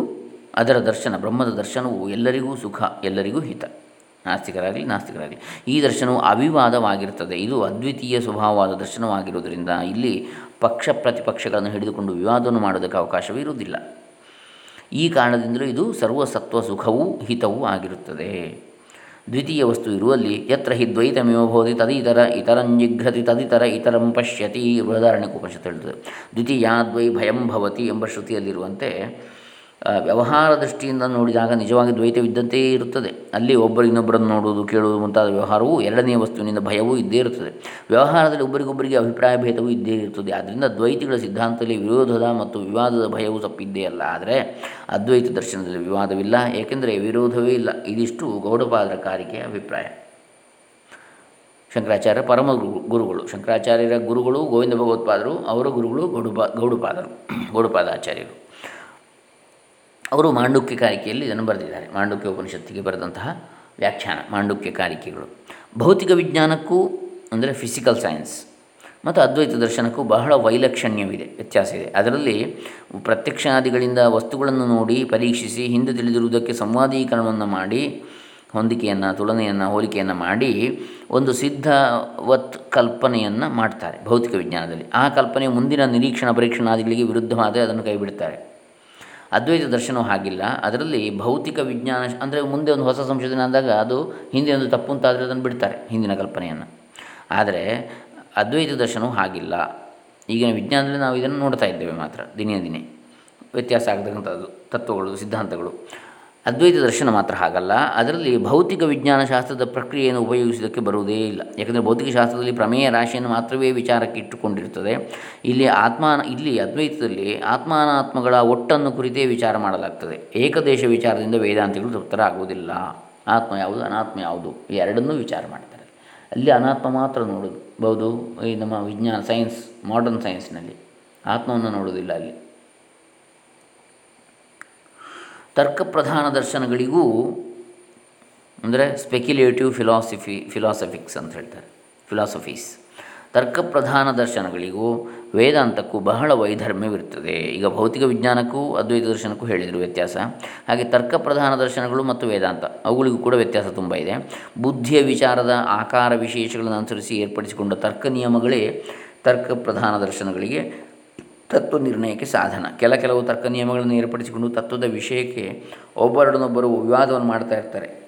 ಅದರ ದರ್ಶನ, ಬ್ರಹ್ಮದ ದರ್ಶನವು ಎಲ್ಲರಿಗೂ ಸುಖ, ಎಲ್ಲರಿಗೂ ಹಿತ. ನಾಸ್ತಿಕರಾಗಲಿ ನಾಸ್ತಿಕರಾಗಲಿ. ಈ ದರ್ಶನವು ಅವಿವಾದವಾಗಿರುತ್ತದೆ. ಇದು ಅದ್ವಿತೀಯ ಸ್ವಭಾವವಾದ ದರ್ಶನವಾಗಿರುವುದರಿಂದ ಇಲ್ಲಿ ಪಕ್ಷ ಪ್ರತಿಪಕ್ಷಗಳನ್ನು ಹಿಡಿದುಕೊಂಡು ವಿವಾದವನ್ನು ಮಾಡೋದಕ್ಕೆ ಅವಕಾಶವೇ ಇರುವುದಿಲ್ಲ. ಈ ಕಾರಣದಿಂದಲೂ ಇದು ಸರ್ವಸತ್ವ ಸುಖವೂ ಹಿತವೂ ಆಗಿರುತ್ತದೆ. ದ್ವಿತೀಯ ವಸ್ತು ಇರುವಲ್ಲಿ ಯತ್ರ ಹಿ ತದಿತರ ತದಿತರ ಇತರಂಜಿಘ್ರತಿ ತದಿತರ ಇತರಂ ಪಶ್ಯತಿ ಬೃಹದಾರಣ್ಯಕ್ಕೆ ಉಪನಿಷತ್ತು ಹೇಳ್ತದೆ ದ್ವಿತೀಯಾದ್ವೈ ಭಯಂ ಭವತಿ ಎಂಬ ಶ್ರುತಿಯಲ್ಲಿರುವಂತೆ ವ್ಯವಹಾರ ದೃಷ್ಟಿಯಿಂದ ನೋಡಿದಾಗ ನಿಜವಾಗಿ ದ್ವೈತವಿದ್ದಂತೆಯೇ ಇರುತ್ತದೆ. ಅಲ್ಲಿ ಒಬ್ಬರು ಇನ್ನೊಬ್ಬರನ್ನು ನೋಡುವುದು, ಕೇಳುವುದು ಮುಂತಾದ ವ್ಯವಹಾರವು ಎರಡನೇ ವಸ್ತುವಿನಿಂದ ಭಯವೂ ಇದ್ದೇ ಇರುತ್ತದೆ. ವ್ಯವಹಾರದಲ್ಲಿ ಒಬ್ಬರಿಗೊಬ್ಬರಿಗೆ ಅಭಿಪ್ರಾಯ ಭೇದವೂ ಇದ್ದೇ ಇರುತ್ತದೆ. ಆದ್ದರಿಂದ ದ್ವೈತಿಗಳ ಸಿದ್ಧಾಂತದಲ್ಲಿ ವಿರೋಧದ ಮತ್ತು ವಿವಾದದ ಭಯವು ತಪ್ಪಿದ್ದೇ ಅಲ್ಲ. ಆದರೆ ಅದ್ವೈತ ದರ್ಶನದಲ್ಲಿ ವಿವಾದವಿಲ್ಲ, ಏಕೆಂದರೆ ವಿರೋಧವೇ ಇಲ್ಲ. ಇದಿಷ್ಟು ಗೌಡಪಾದರ ಕಾರಿಕೆಯ ಅಭಿಪ್ರಾಯ. ಶಂಕರಾಚಾರ್ಯ ಪರಮ ಗುರುಗಳು. ಶಂಕರಾಚಾರ್ಯರ ಗುರುಗಳು ಗೋವಿಂದ ಭಗವತ್ಪಾದರು, ಅವರ ಗುರುಗಳು ಗೌಡಪಾ, ಗೌಡಪಾದರು, ಗೌಡುಪಾದಾಚಾರ್ಯರು. ಅವರು ಮಾಂಡುಕ್ಯ ಕಾರಿಕೆಯಲ್ಲಿ ಇದನ್ನು ಬರೆದಿದ್ದಾರೆ. ಮಾಂಡುಕ್ಯ ಉಪನಿಷತ್ತಿಗೆ ಬರೆದಂತಹ ವ್ಯಾಖ್ಯಾನ, ಮಾಂಡುಕ್ಯ ಕಾರಿಕೆಗಳು. ಭೌತಿಕ ವಿಜ್ಞಾನಕ್ಕೂ ಅಂದರೆ ಫಿಸಿಕಲ್ ಸೈನ್ಸ್ ಮತ್ತು ಅದ್ವೈತ ದರ್ಶನಕ್ಕೂ ಬಹಳ ವೈಲಕ್ಷಣ್ಯವಿದೆ, ವ್ಯತ್ಯಾಸ ಇದೆ. ಅದರಲ್ಲಿ ಪ್ರತ್ಯಕ್ಷಾದಿಗಳಿಂದ ವಸ್ತುಗಳನ್ನು ನೋಡಿ, ಪರೀಕ್ಷಿಸಿ, ಹಿಂದೆ ತಿಳಿದಿರುವುದಕ್ಕೆ ಸಂವಾದೀಕರಣವನ್ನು ಮಾಡಿ, ಹೊಂದಿಕೆಯನ್ನು, ತುಲನೆಯನ್ನು, ಹೋಲಿಕೆಯನ್ನು ಮಾಡಿ ಒಂದು ಸಿದ್ಧವತ್ ಕಲ್ಪನೆಯನ್ನು ಮಾಡ್ತಾರೆ ಭೌತಿಕ ವಿಜ್ಞಾನದಲ್ಲಿ. ಆ ಕಲ್ಪನೆ ಮುಂದಿನ ನಿರೀಕ್ಷಣಾ ಪರೀಕ್ಷಣಾದಿಗಳಿಗೆ ವಿರುದ್ಧವಾದರೆ ಅದನ್ನು ಕೈಬಿಡ್ತಾರೆ. ಅದ್ವೈತ ದರ್ಶನವೂ ಹಾಗಿಲ್ಲ. ಅದರಲ್ಲಿ ಭೌತಿಕ ವಿಜ್ಞಾನ ಅಂದರೆ ಮುಂದೆ ಒಂದು ಹೊಸ ಸಂಶೋಧನೆ ಆದಾಗ ಅದು ಹಿಂದೆ ಒಂದು ತಪ್ಪು ಅಂತಾದರೆ ಅದನ್ನು ಬಿಡ್ತಾರೆ ಹಿಂದಿನ ಕಲ್ಪನೆಯನ್ನು. ಆದರೆ ಅದ್ವೈತ ದರ್ಶನವೂ ಹಾಗಿಲ್ಲ. ಈಗಿನ ವಿಜ್ಞಾನದಲ್ಲಿ ನಾವು ಇದನ್ನು ನೋಡ್ತಾ ಇದ್ದೇವೆ ಮಾತ್ರ, ದಿನೇ ದಿನೇ. ವ್ಯತ್ಯಾಸ ಆಗತಕ್ಕಂಥದ್ದು ತತ್ವಗಳು, ಸಿದ್ಧಾಂತಗಳು. ಅದ್ವೈತ ದರ್ಶನ ಮಾತ್ರ ಹಾಗಲ್ಲ. ಅದರಲ್ಲಿ ಭೌತಿಕ ವಿಜ್ಞಾನ ಶಾಸ್ತ್ರದ ಪ್ರಕ್ರಿಯೆಯನ್ನು ಉಪಯೋಗಿಸೋದಕ್ಕೆ ಬರುವುದೇ ಇಲ್ಲ. ಯಾಕಂದರೆ ಭೌತಿಕ ಶಾಸ್ತ್ರದಲ್ಲಿ ಪ್ರಮೇಯ ರಾಶಿಯನ್ನು ಮಾತ್ರವೇ ವಿಚಾರಕ್ಕೆ ಇಟ್ಟುಕೊಂಡಿರುತ್ತದೆ. ಇಲ್ಲಿ ಆತ್ಮಾನ ಇಲ್ಲಿ ಅದ್ವೈತದಲ್ಲಿ ಆತ್ಮಾನಾತ್ಮಗಳ ಒಟ್ಟನ್ನು ಕುರಿತೇ ವಿಚಾರ ಮಾಡಲಾಗ್ತದೆ. ಏಕದೇಶ ವಿಚಾರದಿಂದ ವೇದಾಂತಿಗಳು ತೃಪ್ತರಾಗುವುದಿಲ್ಲ. ಆತ್ಮ ಯಾವುದು? ಅನಾತ್ಮ ಯಾವುದು? ಎರಡನ್ನೂ ವಿಚಾರ ಮಾಡ್ತಾರೆ. ಅಲ್ಲಿ ಅನಾತ್ಮ ಮಾತ್ರ ನೋಡೋದು ಬೌದು ಈ ನಮ್ಮ ವಿಜ್ಞಾನ, ಸೈನ್ಸ್ ಮಾಡರ್ನ್ ಸೈನ್ಸ್ನಲ್ಲಿ ಆತ್ಮವನ್ನು ನೋಡೋದಿಲ್ಲ ಅಲ್ಲಿ. ತರ್ಕ ಪ್ರಧಾನ ದರ್ಶನಗಳಿಗೂ ಅಂದರೆ ಸ್ಪೆಕ್ಯುಲೇಟಿವ್ ಫಿಲಾಸಫಿ ಫಿಲಾಸಫಿಕ್ಸ್ ಅಂತ ಹೇಳ್ತಾರೆ ಫಿಲಾಸಫೀಸ್ ತರ್ಕ ಪ್ರಧಾನ ದರ್ಶನಗಳಿಗೂ ವೇದಾಂತಕ್ಕೂ ಬಹಳ ವೈಧರ್ಮ್ಯವಿರುತ್ತದೆ. ಈಗ ಭೌತಿಕ ವಿಜ್ಞಾನಕ್ಕೂ, ಅದ್ವೈತ ದರ್ಶನಕ್ಕೂ ಹೇಳಿದರು ವ್ಯತ್ಯಾಸ. ಹಾಗೆ ತರ್ಕ ಪ್ರಧಾನ ದರ್ಶನಗಳು ಮತ್ತು ವೇದಾಂತ, ಅವುಗಳಿಗೂ ಕೂಡ ವ್ಯತ್ಯಾಸ ತುಂಬ ಇದೆ. ಬುದ್ಧಿಯ ವಿಚಾರದ ಆಕಾರ ವಿಶೇಷಗಳನ್ನು ಅನುಸರಿಸಿ ಏರ್ಪಡಿಸಿಕೊಂಡ ತರ್ಕ ನಿಯಮಗಳೇ ತರ್ಕ ಪ್ರಧಾನ ದರ್ಶನಗಳಿಗೆ ತತ್ವ ನಿರ್ಣಯಕ್ಕೆ ಸಾಧನ. ಕೆಲ ಕೆಲವು ತರ್ಕ ನಿಯಮಗಳನ್ನು ಏರ್ಪಡಿಸಿಕೊಂಡು ತತ್ವದ ವಿಷಯಕ್ಕೆ ಒಬ್ಬರೊಡನೊಬ್ಬರು ವಿವಾದವನ್ನು ಮಾಡ್ತಾ ಇರ್ತಾರೆ.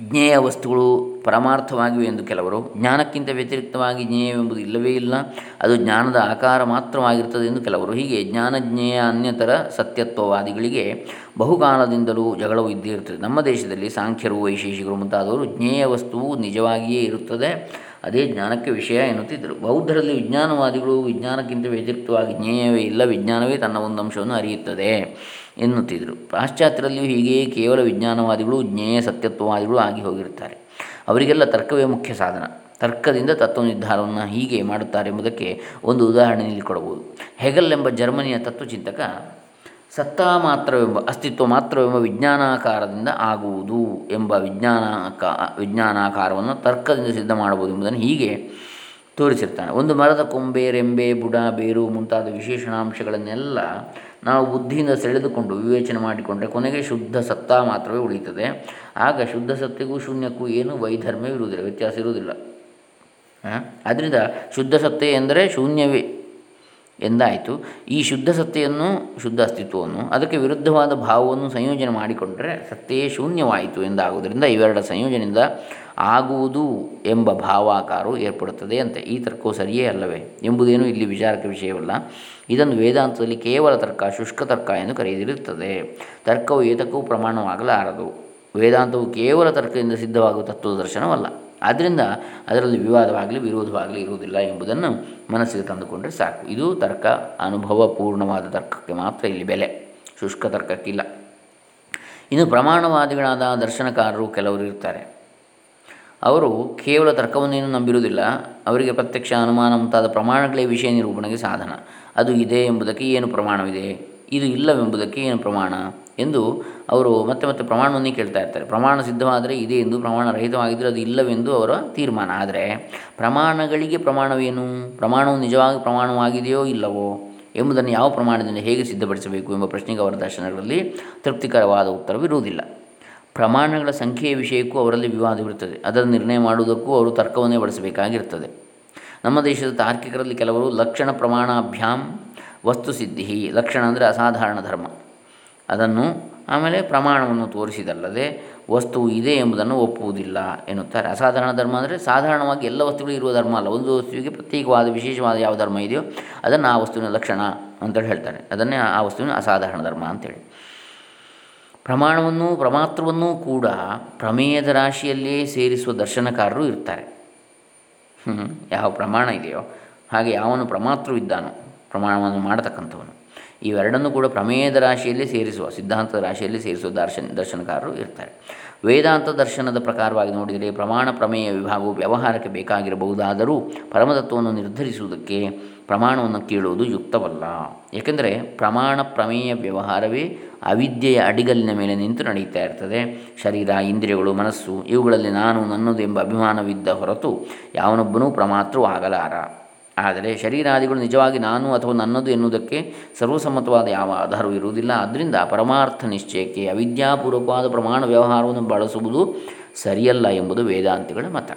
ಜ್ಞೇಯ ವಸ್ತುಗಳು ಪರಮಾರ್ಥವಾಗಿವೆ ಎಂದು ಕೆಲವರು, ಜ್ಞಾನಕ್ಕಿಂತ ವ್ಯತಿರಿಕ್ತವಾಗಿ ಜ್ಞೇಯವೆಂಬುದು ಇಲ್ಲವೇ ಇಲ್ಲ, ಅದು ಜ್ಞಾನದ ಆಕಾರ ಮಾತ್ರವಾಗಿರ್ತದೆ ಎಂದು ಕೆಲವರು. ಹೀಗೆ ಜ್ಞಾನಜ್ಞೇಯ ಅನ್ಯತರ ಸತ್ಯತ್ವವಾದಿಗಳಿಗೆ ಬಹುಕಾಲದಿಂದಲೂ ಜಗಳವು ಇದ್ದೇ ಇರ್ತದೆ ನಮ್ಮ ದೇಶದಲ್ಲಿ ಸಾಂಖ್ಯರು, ವೈಶೇಷಿಕರು ಮುಂತಾದವರು ಜ್ಞೇಯ ವಸ್ತುವು ನಿಜವಾಗಿಯೇ ಇರುತ್ತದೆ. ಅದೇ ಜ್ಞಾನಕ್ಕೆ ವಿಷಯ ಎನ್ನುತ್ತಿದ್ದರು. ಬೌದ್ಧರಲ್ಲಿ ವಿಜ್ಞಾನವಾದಿಗಳು ವಿಜ್ಞಾನಕ್ಕಿಂತ ವ್ಯತಿರಿಕ್ತವಾಗಿ ಜ್ಞೇಯವೇ ಇಲ್ಲ, ವಿಜ್ಞಾನವೇ ತನ್ನ ಒಂದು ಅಂಶವನ್ನು ಅರಿಯುತ್ತದೆ ಎನ್ನುತ್ತಿದ್ದರು. ಪಾಶ್ಚಾತ್ಯರಲ್ಲಿಯೂ ಹೀಗೆಯೇ ಕೇವಲ ವಿಜ್ಞಾನವಾದಿಗಳು, ಜ್ಞೇಯ ಸತ್ಯತ್ವವಾದಿಗಳು ಆಗಿ ಹೋಗಿರುತ್ತಾರೆ. ಅವರಿಗೆಲ್ಲ ತರ್ಕವೇ ಮುಖ್ಯ ಸಾಧನ. ತರ್ಕದಿಂದ ತತ್ವ ನಿರ್ಧಾರವನ್ನು ಹೀಗೆ ಮಾಡುತ್ತಾರೆ ಎಂಬುದಕ್ಕೆ ಒಂದು ಉದಾಹರಣೆ ಇಲ್ಲಿ ಕೊಡಬಹುದು ಹೆಗಲ್ ಎಂಬ ಜರ್ಮನಿಯ ತತ್ವಚಿಂತಕ ಸತ್ತ ಮಾತ್ರವೆಂಬ, ಅಸ್ತಿತ್ವ ಮಾತ್ರವೆಂಬ ವಿಜ್ಞಾನಾಕಾರದಿಂದ ಆಗುವುದು ಎಂಬ ವಿಜ್ಞಾನಾಕ, ವಿಜ್ಞಾನಾಕಾರವನ್ನು ತರ್ಕದಿಂದ ಸಿದ್ಧ ಮಾಡಬಹುದು ಎಂಬುದನ್ನು ಹೀಗೆ ತೋರಿಸಿರ್ತಾನೆ. ಒಂದು ಮರದ ಕೊಂಬೆ, ರೆಂಬೆ, ಬುಡ, ಬೇರು ಮುಂತಾದ ವಿಶೇಷಣಾಂಶಗಳನ್ನೆಲ್ಲ ನಾವು ಬುದ್ಧಿಯಿಂದ ಸೆಳೆದುಕೊಂಡು ವಿವೇಚನೆ ಮಾಡಿಕೊಂಡರೆ ಕೊನೆಗೆ ಶುದ್ಧ ಸತ್ತಾ ಮಾತ್ರವೇ ಉಳಿಯುತ್ತದೆ. ಆಗ ಶುದ್ಧ ಸತ್ತೆಗೂ ಶೂನ್ಯಕ್ಕೂ ಏನು ವೈಧರ್ಮ್ಯವಿರುವುದಿಲ್ಲ ವ್ಯತ್ಯಾಸ ಇರುವುದಿಲ್ಲ. ಆದ್ದರಿಂದ ಶುದ್ಧ ಸತ್ತೆ ಎಂದರೆ ಶೂನ್ಯವೇ. ಎಂದಾಯಿತು. ಈ ಶುದ್ಧ ಸತ್ತೆಯನ್ನು, ಶುದ್ಧ ಅಸ್ತಿತ್ವವನ್ನು, ಅದಕ್ಕೆ ವಿರುದ್ಧವಾದ ಭಾವವನ್ನು ಸಂಯೋಜನೆ ಮಾಡಿಕೊಂಡರೆ ಸತ್ಯೇ ಶೂನ್ಯವಾಯಿತು ಎಂದಾಗುವುದರಿಂದ ಇವೆರಡರ ಸಂಯೋಜನೆಯಿಂದ ಆಗುವುದು ಎಂಬ ಭಾವಾಕಾರವು ಏರ್ಪಡುತ್ತದೆ ಅಂತೆ. ಈ ತರ್ಕವು ಸರಿಯೇ ಅಲ್ಲವೇ? ಎಂಬುದೇನು ಇಲ್ಲಿ ವಿಚಾರಕ್ಕೆ ವಿಷಯವಲ್ಲ. ಇದನ್ನು ವೇದಾಂತದಲ್ಲಿ ಕೇವಲ ತರ್ಕ, ಶುಷ್ಕ ತರ್ಕ ಎಂದು ಕರೆಯದಿರುತ್ತದೆ. ತರ್ಕವು ಏತಕ್ಕೂ ಪ್ರಮಾಣವಾಗಲಾರದು. ವೇದಾಂತವು ಕೇವಲ ತರ್ಕದಿಂದ ಸಿದ್ಧವಾಗುವ ತತ್ವದ ದರ್ಶನವಲ್ಲ. ಆದ್ದರಿಂದ ಅದರಲ್ಲಿ ವಿವಾದವಾಗಲಿ, ವಿರೋಧವಾಗಲಿ ಇರುವುದಿಲ್ಲ ಎಂಬುದನ್ನು ಮನಸ್ಸಿಗೆ ತಂದುಕೊಂಡರೆ ಸಾಕು. ಇದು ತರ್ಕ ಅನುಭವಪೂರ್ಣವಾದ ತರ್ಕಕ್ಕೆ ಮಾತ್ರ ಇಲ್ಲಿ ಬೆಲೆ. ಶುಷ್ಕ ತರ್ಕಕ್ಕಿಲ್ಲ. ಇನ್ನು ಪ್ರಮಾಣವಾದಿಗಳಾದ ದರ್ಶನಕಾರರು ಕೆಲವರು ಇರ್ತಾರೆ. ಅವರು ಕೇವಲ ತರ್ಕವನ್ನೇನು ನಂಬಿರುವುದಿಲ್ಲ. ಅವರಿಗೆ ಪ್ರತ್ಯಕ್ಷ ಅನುಮಾನ ಮುಂತಾದ ಪ್ರಮಾಣಗಳೇ ವಿಷಯ ನಿರೂಪಣೆಗೆ ಸಾಧನ. ಅದು ಇದೆ ಎಂಬುದಕ್ಕೆ ಏನು ಪ್ರಮಾಣವಿದೆ? ಇದು ಇಲ್ಲವೆಂಬುದಕ್ಕೆ ಏನು ಪ್ರಮಾಣ? ಎಂದು ಅವರು ಮತ್ತೆ ಮತ್ತೆ ಪ್ರಮಾಣವನ್ನೇ ಕೇಳ್ತಾ ಇರ್ತಾರೆ. ಪ್ರಮಾಣ ಸಿದ್ಧವಾದರೆ ಇದೆ ಎಂದು, ಪ್ರಮಾಣ ರಹಿತವಾಗಿದ್ದರೆ ಅದು ಇಲ್ಲವೆಂದು ಅವರ ತೀರ್ಮಾನ. ಆದರೆ ಪ್ರಮಾಣಗಳಿಗೆ ಪ್ರಮಾಣವೇನು? ಪ್ರಮಾಣವು ನಿಜವಾಗಿ ಪ್ರಮಾಣವಾಗಿದೆಯೋ ಇಲ್ಲವೋ ಎಂಬುದನ್ನು ಯಾವ ಪ್ರಮಾಣದಿಂದ ಹೇಗೆ ಸಿದ್ಧಪಡಿಸಬೇಕು ಎಂಬ ಪ್ರಶ್ನೆಗೆ ಅವರ ದರ್ಶನಗಳಲ್ಲಿ ತೃಪ್ತಿಕರವಾದ ಉತ್ತರವಿರುವುದಿಲ್ಲ. ಪ್ರಮಾಣಗಳ ಸಂಖ್ಯೆಯ ವಿಷಯಕ್ಕೂ ಅವರಲ್ಲಿ ವಿವಾದವಿರುತ್ತದೆ ಅದರ ನಿರ್ಣಯ ಮಾಡುವುದಕ್ಕೂ ಅವರು ತರ್ಕವನ್ನೇ ಬಳಸಬೇಕಾಗಿರುತ್ತದೆ. ನಮ್ಮ ದೇಶದ ತಾರ್ಕಿಕರಲ್ಲಿ ಕೆಲವರು ಲಕ್ಷಣ ಪ್ರಮಾಣಾಭ್ಯಾಮ್ ವಸ್ತುಸಿದ್ಧಿ ಲಕ್ಷಣ ಅಂದರೆ ಅಸಾಧಾರಣ ಧರ್ಮ. ಅದನ್ನು ಆಮೇಲೆ ಪ್ರಮಾಣವನ್ನು ತೋರಿಸಿದಲ್ಲದೆ ವಸ್ತು ಇದೆ ಎಂಬುದನ್ನು ಒಪ್ಪುವುದಿಲ್ಲ ಎನ್ನುತ್ತಾರೆ. ಅಸಾಧಾರಣ ಧರ್ಮ ಅಂದರೆ ಸಾಧಾರಣವಾಗಿ ಎಲ್ಲ ವಸ್ತುಗಳು ಇರುವ ಧರ್ಮ ಅಲ್ಲ. ಒಂದು ವಸ್ತುವಿಗೆ ಪ್ರತ್ಯೇಕವಾದ, ವಿಶೇಷವಾದ ಯಾವ ಧರ್ಮ ಇದೆಯೋ ಅದನ್ನು ಆ ವಸ್ತುವಿನ ಲಕ್ಷಣ ಅಂತೇಳಿ ಹೇಳ್ತಾರೆ. ಅದನ್ನೇ ಆ ವಸ್ತುವಿನ ಅಸಾಧಾರಣ ಧರ್ಮ ಅಂತೇಳಿ. ಪ್ರಮಾಣವನ್ನು, ಪ್ರಮಾತ್ರವನ್ನು ಕೂಡ ಪ್ರಮೇಯದ ರಾಶಿಯಲ್ಲಿಯೇ ಸೇರಿಸುವ ದರ್ಶನಕಾರರು ಇರ್ತಾರೆ. ಯಾವ ಪ್ರಮಾಣ ಇದೆಯೋ ಹಾಗೆ ಯಾವನು ಪ್ರಮಾತ್ರವಿದ್ದಾನೋ ಪ್ರಮಾಣವನ್ನು ಮಾಡತಕ್ಕಂಥವನು. ಇವೆರಡನ್ನೂ ಕೂಡ ಪ್ರಮೇಯದ ರಾಶಿಯಲ್ಲಿ ಸೇರಿಸುವ, ಸಿದ್ಧಾಂತದ ರಾಶಿಯಲ್ಲಿ ಸೇರಿಸುವ ದರ್ಶನ, ದರ್ಶನಕಾರರು ಇರ್ತಾರೆ. ವೇದಾಂತ ದರ್ಶನದ ಪ್ರಕಾರವಾಗಿ ನೋಡಿದರೆ ಪ್ರಮಾಣ, ಪ್ರಮೇಯ, ವಿಭಾಗವು ವ್ಯವಹಾರಕ್ಕೆ ಬೇಕಾಗಿರಬಹುದಾದರೂ ಪರಮತತ್ವವನ್ನು ನಿರ್ಧರಿಸುವುದಕ್ಕೆ ಪ್ರಮಾಣವನ್ನು ಕೇಳುವುದು ಯುಕ್ತವಲ್ಲ. ಏಕೆಂದರೆ ಪ್ರಮಾಣ, ಪ್ರಮೇಯ, ವ್ಯವಹಾರವೇ ಅವಿದ್ಯೆಯ ಅಡಿಗಲ್ಲಿನ ಮೇಲೆ ನಿಂತು ನಡೆಯುತ್ತಾ ಇರ್ತದೆ. ಶರೀರ, ಇಂದ್ರಿಯಗಳು, ಮನಸ್ಸು ಇವುಗಳಲ್ಲಿ ನಾನು ನನ್ನದು ಎಂಬ ಅಭಿಮಾನವಿದ್ದ ಹೊರತು ಯಾವನೊಬ್ಬನೂ ಪ್ರಮಾತ್ರವೂ ಆಗಲಾರ ಆದರೆ ಶರೀರಾದಿಗಳು ನಿಜವಾಗಿ ನಾನು ಅಥವಾ ನನ್ನದು ಎನ್ನುವುದಕ್ಕೆ ಸರ್ವಸಮ್ಮತವಾದ ಯಾವ ಆಧಾರವೂ ಇರುವುದಿಲ್ಲ. ಆದ್ದರಿಂದ ಪರಮಾರ್ಥ ನಿಶ್ಚಯಕ್ಕೆ ಅವಿದ್ಯಾಪೂರ್ವಕವಾದ ಪ್ರಮಾಣ ವ್ಯವಹಾರವನ್ನು ಬಳಸುವುದು ಸರಿಯಲ್ಲ ಎಂಬುದು ವೇದಾಂತಿಗಳ ಮತ.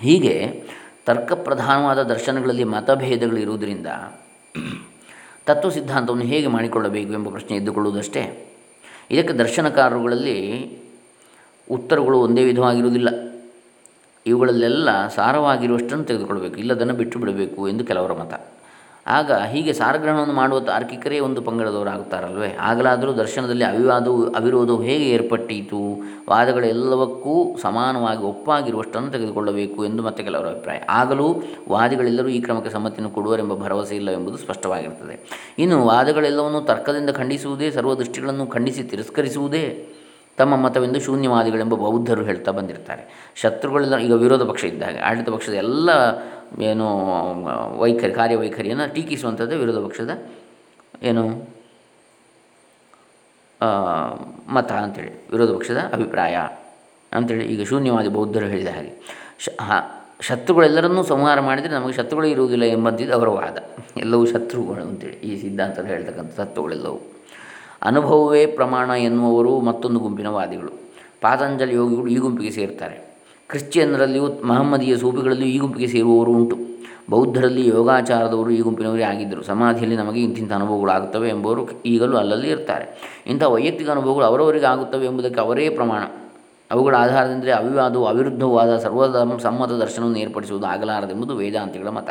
ಹೀಗೆ ತರ್ಕಪ್ರಧಾನವಾದ ದರ್ಶನಗಳಲ್ಲಿ ಮತಭೇದಗಳು ಇರುವುದರಿಂದ ತತ್ವ ಸಿದ್ಧಾಂತವನ್ನು ಹೇಗೆ ಮಾಡಿಕೊಳ್ಳಬೇಕು ಎಂಬ ಪ್ರಶ್ನೆ ಎದ್ದುಕೊಳ್ಳುವುದಷ್ಟೇ. ಇದಕ್ಕೆ ದರ್ಶನಕಾರರುಗಳಲ್ಲಿ ಉತ್ತರಗಳು ಒಂದೇ ವಿಧವಾಗಿರುವುದಿಲ್ಲ. ಇವುಗಳಲ್ಲೆಲ್ಲ ಸಾರವಾಗಿರುವಷ್ಟನ್ನು ತೆಗೆದುಕೊಳ್ಬೇಕು, ಇಲ್ಲದನ್ನು ಬಿಟ್ಟು ಬಿಡಬೇಕು ಎಂದು ಕೆಲವರ ಮತ. ಆಗ ಹೀಗೆ ಸಾರಗ್ರಹಣವನ್ನು ಮಾಡುವ ತಾರ್ಕಿಕರೇ ಒಂದು ಪಂಗಡದವರಾಗುತ್ತಾರಲ್ವೇ? ಆಗಲಾದರೂ ದರ್ಶನದಲ್ಲಿ ಅವಿವಾದವು, ಅವಿರೋಧವು ಹೇಗೆ ಏರ್ಪಟ್ಟಿತು? ವಾದಗಳೆಲ್ಲವಕ್ಕೂ ಸಮಾನವಾಗಿ ಒಪ್ಪಾಗಿರುವಷ್ಟನ್ನು ತೆಗೆದುಕೊಳ್ಳಬೇಕು ಎಂದು ಮತ್ತೆ ಕೆಲವರ ಅಭಿಪ್ರಾಯ. ಆಗಲೂ ವಾದಿಗಳೆಲ್ಲರೂ ಈ ಕ್ರಮಕ್ಕೆ ಸಮ್ಮತಿಯನ್ನು ಕೊಡುವರೆಂಬ ಭರವಸೆ ಇಲ್ಲ ಎಂಬುದು ಸ್ಪಷ್ಟವಾಗಿರುತ್ತದೆ. ಇನ್ನು ವಾದಗಳೆಲ್ಲವನ್ನು ತರ್ಕದಿಂದ ಖಂಡಿಸುವುದೇ, ಸರ್ವ ದೃಷ್ಟಿಗಳನ್ನು ಖಂಡಿಸಿ ತಿರಸ್ಕರಿಸುವುದೇ? ತಮ್ಮ ಮತವೆಂದು ಶೂನ್ಯವಾದಿಗಳೆಂಬ ಬೌದ್ಧರು ಹೇಳ್ತಾ ಬಂದಿರ್ತಾರೆ. ಶತ್ರುಗಳೆಲ್ಲ ಈಗ ವಿರೋಧ ಪಕ್ಷ ಇದ್ದಾಗ ಆಡಳಿತ ಪಕ್ಷದ ಎಲ್ಲ ಏನು, ವೈಖರಿ ಕಾರ್ಯವೈಖರಿಯನ್ನು ಟೀಕಿಸುವಂಥದ್ದು ವಿರೋಧ ಪಕ್ಷದ ಏನು ಮತ ಅಂಥೇಳಿ ವಿರೋಧ ಪಕ್ಷದ ಅಭಿಪ್ರಾಯ ಅಂಥೇಳಿ ಈಗ ಶೂನ್ಯವಾದಿ ಬೌದ್ಧರು ಹೇಳಿದ ಹಾಗೆ. ಶ ಶತ್ರುಗಳೆಲ್ಲರನ್ನೂ ಸಂಹಾರ ಮಾಡಿದರೆ ನಮಗೆ ಶತ್ರುಗಳೇ ಇರುವುದಿಲ್ಲ ಎಂಬಂತಿದ್ದು ಅವರ ವಾದ. ಎಲ್ಲವೂ ಶತ್ರುಗಳು ಅಂತೇಳಿ ಈ ಸಿದ್ಧಾಂತದಲ್ಲಿ ಹೇಳ್ತಕ್ಕಂಥ ತತ್ವಗಳೆಲ್ಲವೂ. ಅನುಭವವೇ ಪ್ರಮಾಣ ಎನ್ನುವವರು ಮತ್ತೊಂದು ಗುಂಪಿನ ವಾದಿಗಳು. ಪಾತಂಜಲಿ ಯೋಗಿಗಳು ಈ ಗುಂಪಿಗೆ ಸೇರ್ತಾರೆ. ಕ್ರಿಶ್ಚಿಯನ್ನರಲ್ಲಿಯೂ ಮಹಮ್ಮದಿಯ ಸೂಫಿಗಳಲ್ಲಿಯೂ ಈ ಗುಂಪಿಗೆ ಸೇರುವವರು ಉಂಟು. ಬೌದ್ಧರಲ್ಲಿ ಯೋಗಾಚಾರದವರು ಈ ಗುಂಪಿನವರೇ ಆಗಿದ್ದರು. ಸಮಾಧಿಯಲ್ಲಿ ನಮಗೆ ಇಂತಿಂಥ ಅನುಭವಗಳು ಆಗುತ್ತವೆ ಎಂಬುವರು ಈಗಲೂ ಅಲ್ಲಲ್ಲಿ ಇರ್ತಾರೆ. ಇಂಥ ವೈಯಕ್ತಿಕ ಅನುಭವಗಳು ಅವರವರಿಗೆ ಆಗುತ್ತವೆ ಎಂಬುದಕ್ಕೆ ಅವರೇ ಪ್ರಮಾಣ. ಅವುಗಳ ಆಧಾರದಿಂದಲೇ ಅವಿವಾದವು, ಅವಿರುದ್ಧವಾದ ಸರ್ವಧರ್ಮ ಸಮ್ಮತ ದರ್ಶನವನ್ನು ಏರ್ಪಡಿಸುವುದು ಆಗಲಾರದೆಂಬುದು ವೇದಾಂತಿಗಳ ಮತ.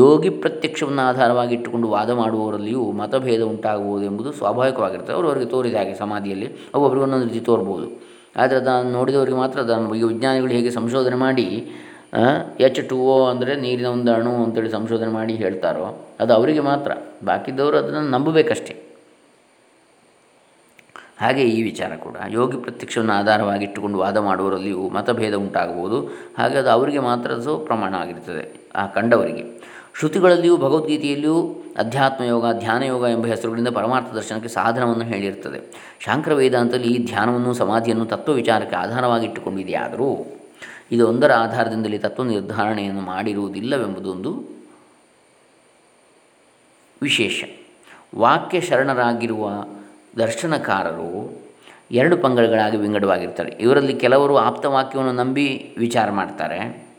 ಯೋಗಿ ಪ್ರತ್ಯಕ್ಷವನ್ನು ಆಧಾರವಾಗಿ ಇಟ್ಟುಕೊಂಡು ವಾದ ಮಾಡುವವರಲ್ಲಿಯೂ ಮತಭೇದ ಉಂಟಾಗುವುದು ಎಂಬುದು ಸ್ವಾಭಾವಿಕವಾಗಿರ್ತದೆ ಅವರು ಅವರಿಗೆ ತೋರಿದ ಹಾಗೆ ಸಮಾಧಿಯಲ್ಲಿ ಒಬ್ಬೊಬ್ಬರಿಗೆ ಒಂದೊಂದು ರೀತಿ ತೋರ್ಬೋದು. ಆದರೆ ಅದನ್ನು ನೋಡಿದವರಿಗೆ ಮಾತ್ರ ಅದನ್ನು ಬಗ್ಗೆ ವಿಜ್ಞಾನಿಗಳು ಹೇಗೆ ಸಂಶೋಧನೆ ಮಾಡಿ ಎಚ್ ಟು ಓ ಅಂದರೆ ನೀರಿನ ಒಂದು ಅಣು ಅಂತೇಳಿ ಸಂಶೋಧನೆ ಮಾಡಿ ಹೇಳ್ತಾರೋ ಅದು ಅವರಿಗೆ ಮಾತ್ರ. ಬಾಕಿದ್ದವರು ಅದನ್ನು ನಂಬಬೇಕಷ್ಟೇ. ಹಾಗೆ ಈ ವಿಚಾರ ಕೂಡ. ಯೋಗಿ ಪ್ರತ್ಯಕ್ಷವನ್ನು ಆಧಾರವಾಗಿಟ್ಟುಕೊಂಡು ವಾದ ಮಾಡುವವರಲ್ಲಿಯೂ ಮತಭೇದ ಉಂಟಾಗಬಹುದು. ಹಾಗೆ ಅದು ಅವರಿಗೆ ಮಾತ್ರ ಸೊ ಪ್ರಮಾಣ ಆಗಿರ್ತದೆ, ಆ ಕಂಡವರಿಗೆ. ಶ್ರುತಿಗಳಲ್ಲಿಯೂ ಭಗವದ್ಗೀತೆಯಲ್ಲಿಯೂ ಅಧ್ಯಾತ್ಮ ಯೋಗ ಧ್ಯಾನ ಯೋಗ ಎಂಬ ಹೆಸರುಗಳಿಂದ ಪರಮಾರ್ಥ ದರ್ಶನಕ್ಕೆ ಸಾಧನವನ್ನು ಹೇಳಿರ್ತದೆ. ಶಾಂಕರ ವೇದಾಂತದಲ್ಲಿ ಈ ಧ್ಯಾನವನ್ನು ಸಮಾಧಿಯನ್ನು ತತ್ವ ವಿಚಾರಕ್ಕೆ ಆಧಾರವಾಗಿಟ್ಟುಕೊಂಡಿದೆಯಾದರೂ ಇದು ಒಂದರ ಆಧಾರದಿಂದಲೇ ತತ್ವ ನಿರ್ಧಾರಣೆಯನ್ನು ಮಾಡಿರುವುದಿಲ್ಲವೆಂಬುದೊಂದು ವಿಶೇಷ. ವಾಕ್ಯ ಶರಣರಾಗಿರುವ ದರ್ಶನಕಾರರು ಎರಡು ಪಂಗಡಗಳಾಗಿ ವಿಂಗಡವಾಗಿರ್ತಾರೆ ಇವರಲ್ಲಿ ಕೆಲವರು ಆಪ್ತವಾಕ್ಯವನ್ನು ನಂಬಿ ವಿಚಾರ ಮಾಡ್ತಾರೆ.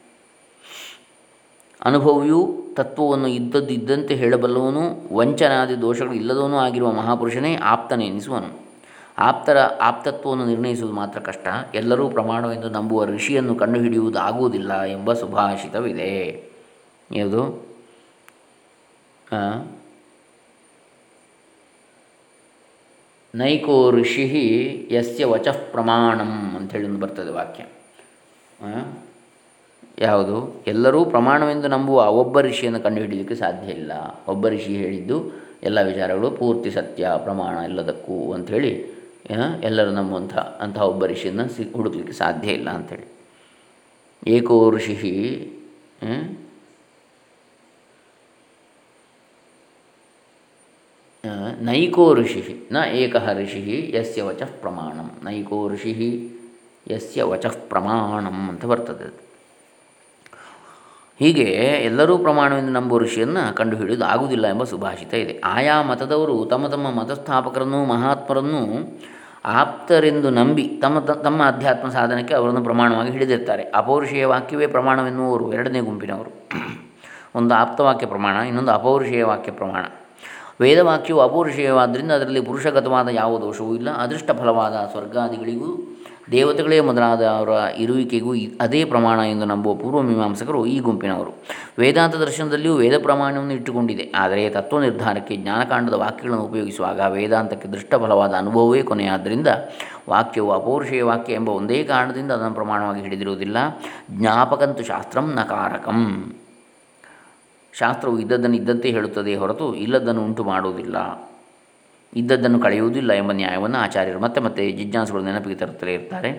ಅನುಭವಿಯು ತತ್ವವನ್ನು ಇದ್ದದ್ದು ಇದ್ದಂತೆ ಹೇಳಬಲ್ಲವನು, ವಂಚನಾದಿ ದೋಷಗಳು ಇಲ್ಲದವನೂ ಆಗಿರುವ ಮಹಾಪುರುಷನೇ ಆಪ್ತನೆನಿಸುವನು ಆಪ್ತರ ಆಪ್ತತ್ವವನ್ನು ನಿರ್ಣಯಿಸುವುದು ಮಾತ್ರ ಕಷ್ಟ. ಎಲ್ಲರೂ ಪ್ರಮಾಣವೆಂದು ನಂಬುವ ಋಷಿಯನ್ನು ಕಂಡುಹಿಡಿಯುವುದಾಗುವುದಿಲ್ಲ ಎಂಬ ಸುಭಾಷಿತವಿದೆ. ಯಾವುದು? ನೈಕೋ ಋಷಿ ಯಸ್ಯ ವಚಃ ಪ್ರಮಾಣಂ ಅಂಥೇಳಿ ಒಂದು ಬರ್ತದೆ ವಾಕ್ಯ. ಯಾವುದು? ಎಲ್ಲರೂ ಪ್ರಮಾಣವೆಂದು ನಂಬುವ ಒಬ್ಬ ಋಷಿಯನ್ನು ಕಂಡುಹಿಡಿಯಲಿಕ್ಕೆ ಸಾಧ್ಯ ಇಲ್ಲ. ಒಬ್ಬ ಋಷಿ ಹೇಳಿದ್ದು, ಎಲ್ಲ ವಿಚಾರಗಳು ಪೂರ್ತಿ ಸತ್ಯ, ಪ್ರಮಾಣ ಎಲ್ಲದಕ್ಕೂ ಅಂಥೇಳಿ ಎಲ್ಲರೂ ನಂಬುವಂಥ ಅಂತಹ ಒಬ್ಬ ಋಷಿಯನ್ನು ಸಿ, ಹುಡುಕಲಿಕ್ಕೆ ಸಾಧ್ಯ ಇಲ್ಲ ಅಂಥೇಳಿ. ಏಕೋ ಋಷಿ ನೈಕೋ ಋಷಿ, ನ ಏಕ ಋಷಿ, ಯಸ್ಯ ವಚಃ ಪ್ರಮಾಣಂ. ನೈಕೋ ಋಷಿ, ಯಸ್ಯ ವಚಃ ಪ್ರಮಾಣಂ ಅಂತ ಬರ್ತದೆ ಹೀಗೆ ಎಲ್ಲರೂ ಪ್ರಮಾಣವೆಂದು ನಂಬುವ ಋಷಿಯನ್ನು ಕಂಡುಹಿಡಿಯುವುದು ಆಗುವುದಿಲ್ಲ ಎಂಬ ಸುಭಾಷಿತ ಇದೆ. ಆಯಾ ಮತದವರು ತಮ್ಮ ತಮ್ಮ ಮತಸ್ಥಾಪಕರನ್ನು ಮಹಾತ್ಮರನ್ನು ಆಪ್ತರೆಂದು ನಂಬಿ ತಮ್ಮ ತಮ್ಮ ಅಧ್ಯಾತ್ಮ ಸಾಧನಕ್ಕೆ ಅವರನ್ನು ಪ್ರಮಾಣವಾಗಿ ಹಿಡಿದಿರ್ತಾರೆ. ಅಪೌರುಷೇಯ ವಾಕ್ಯವೇ ಪ್ರಮಾಣವೆನ್ನುವರು ಎರಡನೇ ಗುಂಪಿನವರು. ಒಂದು ಆಪ್ತವಾಕ್ಯ ಪ್ರಮಾಣ, ಇನ್ನೊಂದು ಅಪೌರುಷೇಯ ವಾಕ್ಯ ಪ್ರಮಾಣ. ವೇದವಾಕ್ಯವು ಅಪೌರುಷೇಯವಾದ್ದರಿಂದ ಅದರಲ್ಲಿ ಪುರುಷಗತವಾದ ಯಾವ ದೋಷವೂ ಇಲ್ಲ. ಅದೃಷ್ಟ ಫಲವಾದ ಸ್ವರ್ಗಾದಿಗಳಿಗೂ ದೇವತೆಗಳೇ ಮೊದಲಾದ ಅವರ ಇರುವಿಕೆಗೂ ಅದೇ ಪ್ರಮಾಣ ಎಂದು ನಂಬುವ ಪೂರ್ವ ಮೀಮಾಂಸಕರು ಈ ಗುಂಪಿನವರು. ವೇದಾಂತ ದರ್ಶನದಲ್ಲಿಯೂ ವೇದ ಪ್ರಮಾಣವನ್ನು ಇಟ್ಟುಕೊಂಡಿದೆ. ಆದರೆ ತತ್ವ ನಿರ್ಧಾರಕ್ಕೆ ಜ್ಞಾನಕಾಂಡದ ವಾಕ್ಯಗಳನ್ನು ಉಪಯೋಗಿಸುವಾಗ ವೇದಾಂತಕ್ಕೆ ದೃಷ್ಟಫಲವಾದ ಅನುಭವವೇ ಕೊನೆಯಾದ್ದರಿಂದ ವಾಕ್ಯವು ಅಪೌರುಷೇಯ ವಾಕ್ಯ ಎಂಬ ಒಂದೇ ಕಾರಣದಿಂದ ಅದನ್ನು ಪ್ರಮಾಣವಾಗಿ ಹಿಡಿದಿರುವುದಿಲ್ಲ ಜ್ಞಾಪಕಂತು ಶಾಸ್ತ್ರಂ ನಕಾರಕಂ. ಶಾಸ್ತ್ರವು ಇದ್ದದ್ದನ್ನು ಇದ್ದಂತೆ ಹೇಳುತ್ತದೆ ಹೊರತು ಇಲ್ಲದನ್ನು ಉಂಟು ಮಾಡುವುದಿಲ್ಲ ಇದ್ದದ್ದನ್ನು ಕಳೆಯುವುದಿಲ್ಲ ಎಂಬ ನ್ಯಾಯವನ್ನು ಆಚಾರ್ಯರು ಮತ್ತೆ ಮತ್ತೆ ಜಿಜ್ಞಾಸುಗಳು ನೆನಪಿಗೆ ತರುತ್ತಲೇ ಇರ್ತಾರೆ.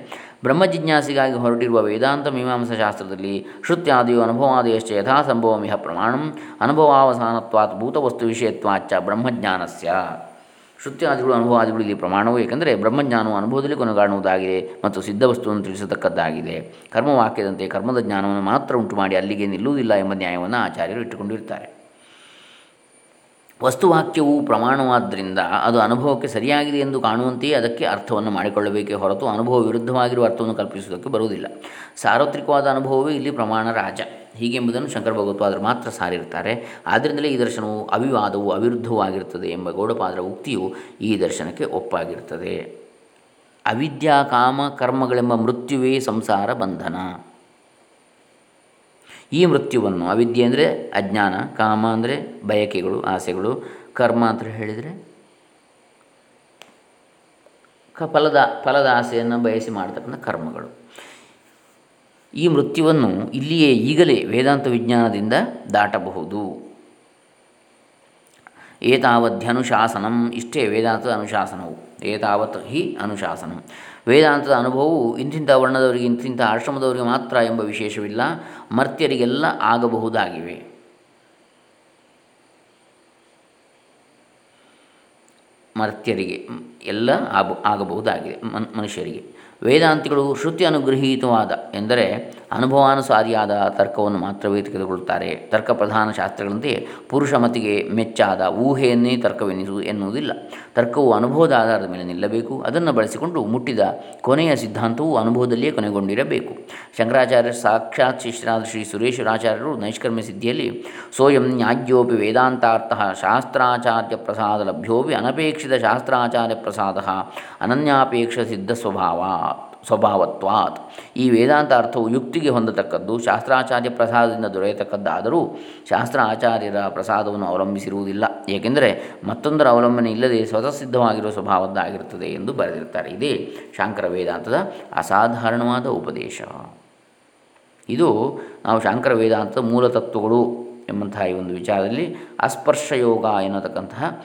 ಬ್ರಹ್ಮ ಜಿಜ್ಞಾಸಿಗಾಗಿ ಹೊರಟಿರುವ ವೇದಾಂತ ಮೀಮಾಂಸಾ ಶಾಸ್ತ್ರದಲ್ಲಿ ಶ್ರುತ್ಯಾದಿಯು ಅನುಭವಾದಯಶ್ಚ ಯಥಾ ಸಂಭವಮಿಹ ಪ್ರಮಾಣ ಅನುಭವಾವಸಾನತ್ವಾತ್ ಭೂತವಸ್ತು ವಿಷಯತ್ವಾಚ್ಚ ಬ್ರಹ್ಮಜ್ಞಾನಸ್ಯ. ಶ್ರುತ್ಯಾದಿಗಳು ಅನುಭವಾದಿಗಳು ಇಲ್ಲಿ ಪ್ರಮಾಣವು ಏಕೆಂದರೆ ಬ್ರಹ್ಮಜ್ಞಾನವು ಅನುಭವದಲ್ಲಿ ಕೊನೆಗಾಣುವುದಾಗಿದೆ ಮತ್ತು ಸಿದ್ಧವಸ್ತುವನ್ನು ತಿಳಿಸತಕ್ಕದ್ದಾಗಿದೆ. ಕರ್ಮವಾಕ್ಯದಂತೆ ಕರ್ಮದ ಜ್ಞಾನವನ್ನು ಮಾತ್ರ ಉಂಟು ಮಾಡಿ ಅಲ್ಲಿಗೆ ನಿಲ್ಲುವುದಿಲ್ಲ ಎಂಬ ನ್ಯಾಯವನ್ನು ಆಚಾರ್ಯರು ಇಟ್ಟುಕೊಂಡಿರ್ತಾರೆ. ವಸ್ತುವಾಕ್ಯವು ಪ್ರಮಾಣವಾದ್ದರಿಂದ ಅದು ಅನುಭವಕ್ಕೆ ಸರಿಯಾಗಿದೆ ಎಂದು ಕಾಣುವಂತೆಯೇ ಅದಕ್ಕೆ ಅರ್ಥವನ್ನು ಮಾಡಿಕೊಳ್ಳಬೇಕೇ ಹೊರತು ಅನುಭವ ವಿರುದ್ಧವಾಗಿರುವ ಅರ್ಥವನ್ನು ಕಲ್ಪಿಸುವುದಕ್ಕೆ ಬರುವುದಿಲ್ಲ. ಸಾರ್ವತ್ರಿಕವಾದ ಅನುಭವವೇ ಇಲ್ಲಿ ಪ್ರಮಾಣ ರಾಜ. ಹೀಗೆಂಬುದನ್ನು ಶಂಕರ ಭಗವತ್ಪಾದರು ಮಾತ್ರ ಸಾರಿರ್ತಾರೆ ಆದ್ದರಿಂದಲೇ ಈ ದರ್ಶನವು ಅವಿವಾದವು ಅವಿರುದ್ಧವೂ ಆಗಿರುತ್ತದೆ ಎಂಬ ಗೌಡಪಾದರ ಉಕ್ತಿಯು ಈ ದರ್ಶನಕ್ಕೆ ಒಪ್ಪಾಗಿರುತ್ತದೆ. ಅವಿದ್ಯಾ ಕಾಮ ಕರ್ಮಗಳೆಂಬ ಮೃತ್ಯುವೇ ಸಂಸಾರ ಬಂಧನ. ಈ ಮೃತ್ಯುವನ್ನು ಅವಿದ್ಯೆ ಅಂದರೆ ಅಜ್ಞಾನ, ಕಾಮ ಅಂದರೆ ಬಯಕೆಗಳು, ಆಸೆಗಳು, ಕರ್ಮ ಅಂತ ಹೇಳಿದರೆ ಕ ಫಲದ ಫಲದ ಆಸೆಯನ್ನು ಬಯಸಿ ಮಾಡ್ತಕ್ಕಂಥ ಕರ್ಮಗಳು. ಈ ಮೃತ್ಯುವನ್ನು ಇಲ್ಲಿಯೇ ಈಗಲೇ ವೇದಾಂತ ವಿಜ್ಞಾನದಿಂದ ದಾಟಬಹುದು. ಏತಾವಧ್ಯನುಶಾಸನಂ ಇಷ್ಟೇ ವೇದಾಂತದ ಅನುಶಾಸನವು. ಏತಾವತ್ ಹಿ ಅನುಶಾಸನಂ. ವೇದಾಂತದ ಅನುಭವವು ಇಂತಿಂಥ ವರ್ಣದವರಿಗೆ ಇಂತಿಂಥ ಆಶ್ರಮದವರಿಗೆ ಮಾತ್ರ ಎಂಬ ವಿಶೇಷವಿಲ್ಲ. ಮರ್ತ್ಯರಿಗೆಲ್ಲ ಆಗಬಹುದಾಗಿವೆ. ಮರ್ತ್ಯರಿಗೆ ಎಲ್ಲ ಆಗ ಆಗಬಹುದಾಗಿದೆ. ಮನುಷ್ಯರಿಗೆ. ವೇದಾಂತಿಗಳು ಶ್ರುತಿ ಅನುಗ್ರಹೀತವಾದ ಎಂದರೆ ಅನುಭವಾನುಸಾರಿಯಾದ ತರ್ಕವನ್ನು ಮಾತ್ರವೇ ತೆಗೆದುಕೊಳ್ಳುತ್ತಾರೆ. ತರ್ಕ ಪ್ರಧಾನ ಶಾಸ್ತ್ರಗಳಂತೆ ಪುರುಷ ಮತಿಗೆ ಮೆಚ್ಚಾದ ಊಹೆಯನ್ನೇ ತರ್ಕವೆನಿಸು ಎನ್ನುವುದಿಲ್ಲ. ತರ್ಕವು ಅನುಭವದ ಆಧಾರದ ಮೇಲೆ ನಿಲ್ಲಬೇಕು. ಅದನ್ನು ಬಳಸಿಕೊಂಡು ಮುಟ್ಟಿದ ಕೊನೆಯ ಸಿದ್ಧಾಂತವು ಅನುಭವದಲ್ಲಿಯೇ ಕೊನೆಗೊಂಡಿರಬೇಕು. ಶಂಕರಾಚಾರ್ಯ ಸಾಕ್ಷಾತ್ ಶಿಷ್ಯರಾದ ಶ್ರೀ ಸುರೇಶ್ವರಾಚಾರ್ಯರು ನೈಷ್ಕರ್ಮ್ಯ ಸಿದ್ಧಿಯಲ್ಲಿ ಸೋಯಂ ನ್ಯಾಯೋಪಿ ವೇದಾಂತಾರ್ಥ ಶಾಸ್ತ್ರಾಚಾರ್ಯ ಪ್ರಸಾದ ಲಭ್ಯೋಪಿ ಅನಪೇಕ್ಷಿತ ಶಾಸ್ತ್ರಾಚಾರ್ಯ ಪ್ರಸಾದ ಅನನ್ಯಾಪೇಕ್ಷ ಸಿದ್ಧ ಸ್ವಭಾವ ಸ್ವಭಾವತ್ವಾತ್. ಈ ವೇದಾಂತ ಅರ್ಥವು ಯುಕ್ತಿಗೆ ಹೊಂದತಕ್ಕದ್ದು ಶಾಸ್ತ್ರಾಚಾರ್ಯ ಪ್ರಸಾದದಿಂದ ದೊರೆಯತಕ್ಕದ್ದಾದರೂ ಶಾಸ್ತ್ರ ಆಚಾರ್ಯರ ಪ್ರಸಾದವನ್ನು ಅವಲಂಬಿಸಿರುವುದಿಲ್ಲ. ಏಕೆಂದರೆ ಮತ್ತೊಂದರ ಅವಲಂಬನೆ ಇಲ್ಲದೆ ಸ್ವತಃ ಸಿದ್ಧವಾಗಿರುವ ಸ್ವಭಾವದ್ದಾಗಿರುತ್ತದೆ ಎಂದು ಬರೆದಿರ್ತಾರೆ ಇದೇ ಶಾಂಕರ ವೇದಾಂತದ ಅಸಾಧಾರಣವಾದ ಉಪದೇಶ. ಇದು ನಾವು ಶಾಂಕರ ವೇದಾಂತದ ಮೂಲತತ್ವಗಳು ಎಂಬಂತಹ ಈ ಒಂದು ವಿಚಾರದಲ್ಲಿ ಅಸ್ಪರ್ಶ ಯೋಗ ಎನ್ನತಕ್ಕಂತಹ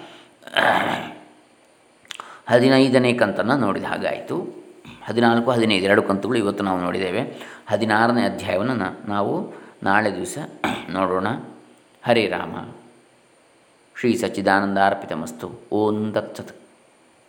ಹದಿನೈದನೇ ಕಂತನ್ನು ನೋಡಿದ ಹಾಗಾಯಿತು. ಹದಿನಾಲ್ಕು, ಹದಿನೈದು, ಎರಡು ಕಂತುಗಳು ಇವತ್ತು ನಾವು ನೋಡಿದ್ದೇವೆ. ಹದಿನಾರನೇ ಅಧ್ಯಾಯವನ್ನು ನಾವು ನಾಳೆ ದಿವಸ [CLEARS THROAT] ನೋಡೋಣ. ಹರೇ ರಾಮ. ಶ್ರೀ ಸಚ್ಚಿದಾನಂದ ಅರ್ಪಿತಮಸ್ತು. ಓಂ ದತ್ಸತ್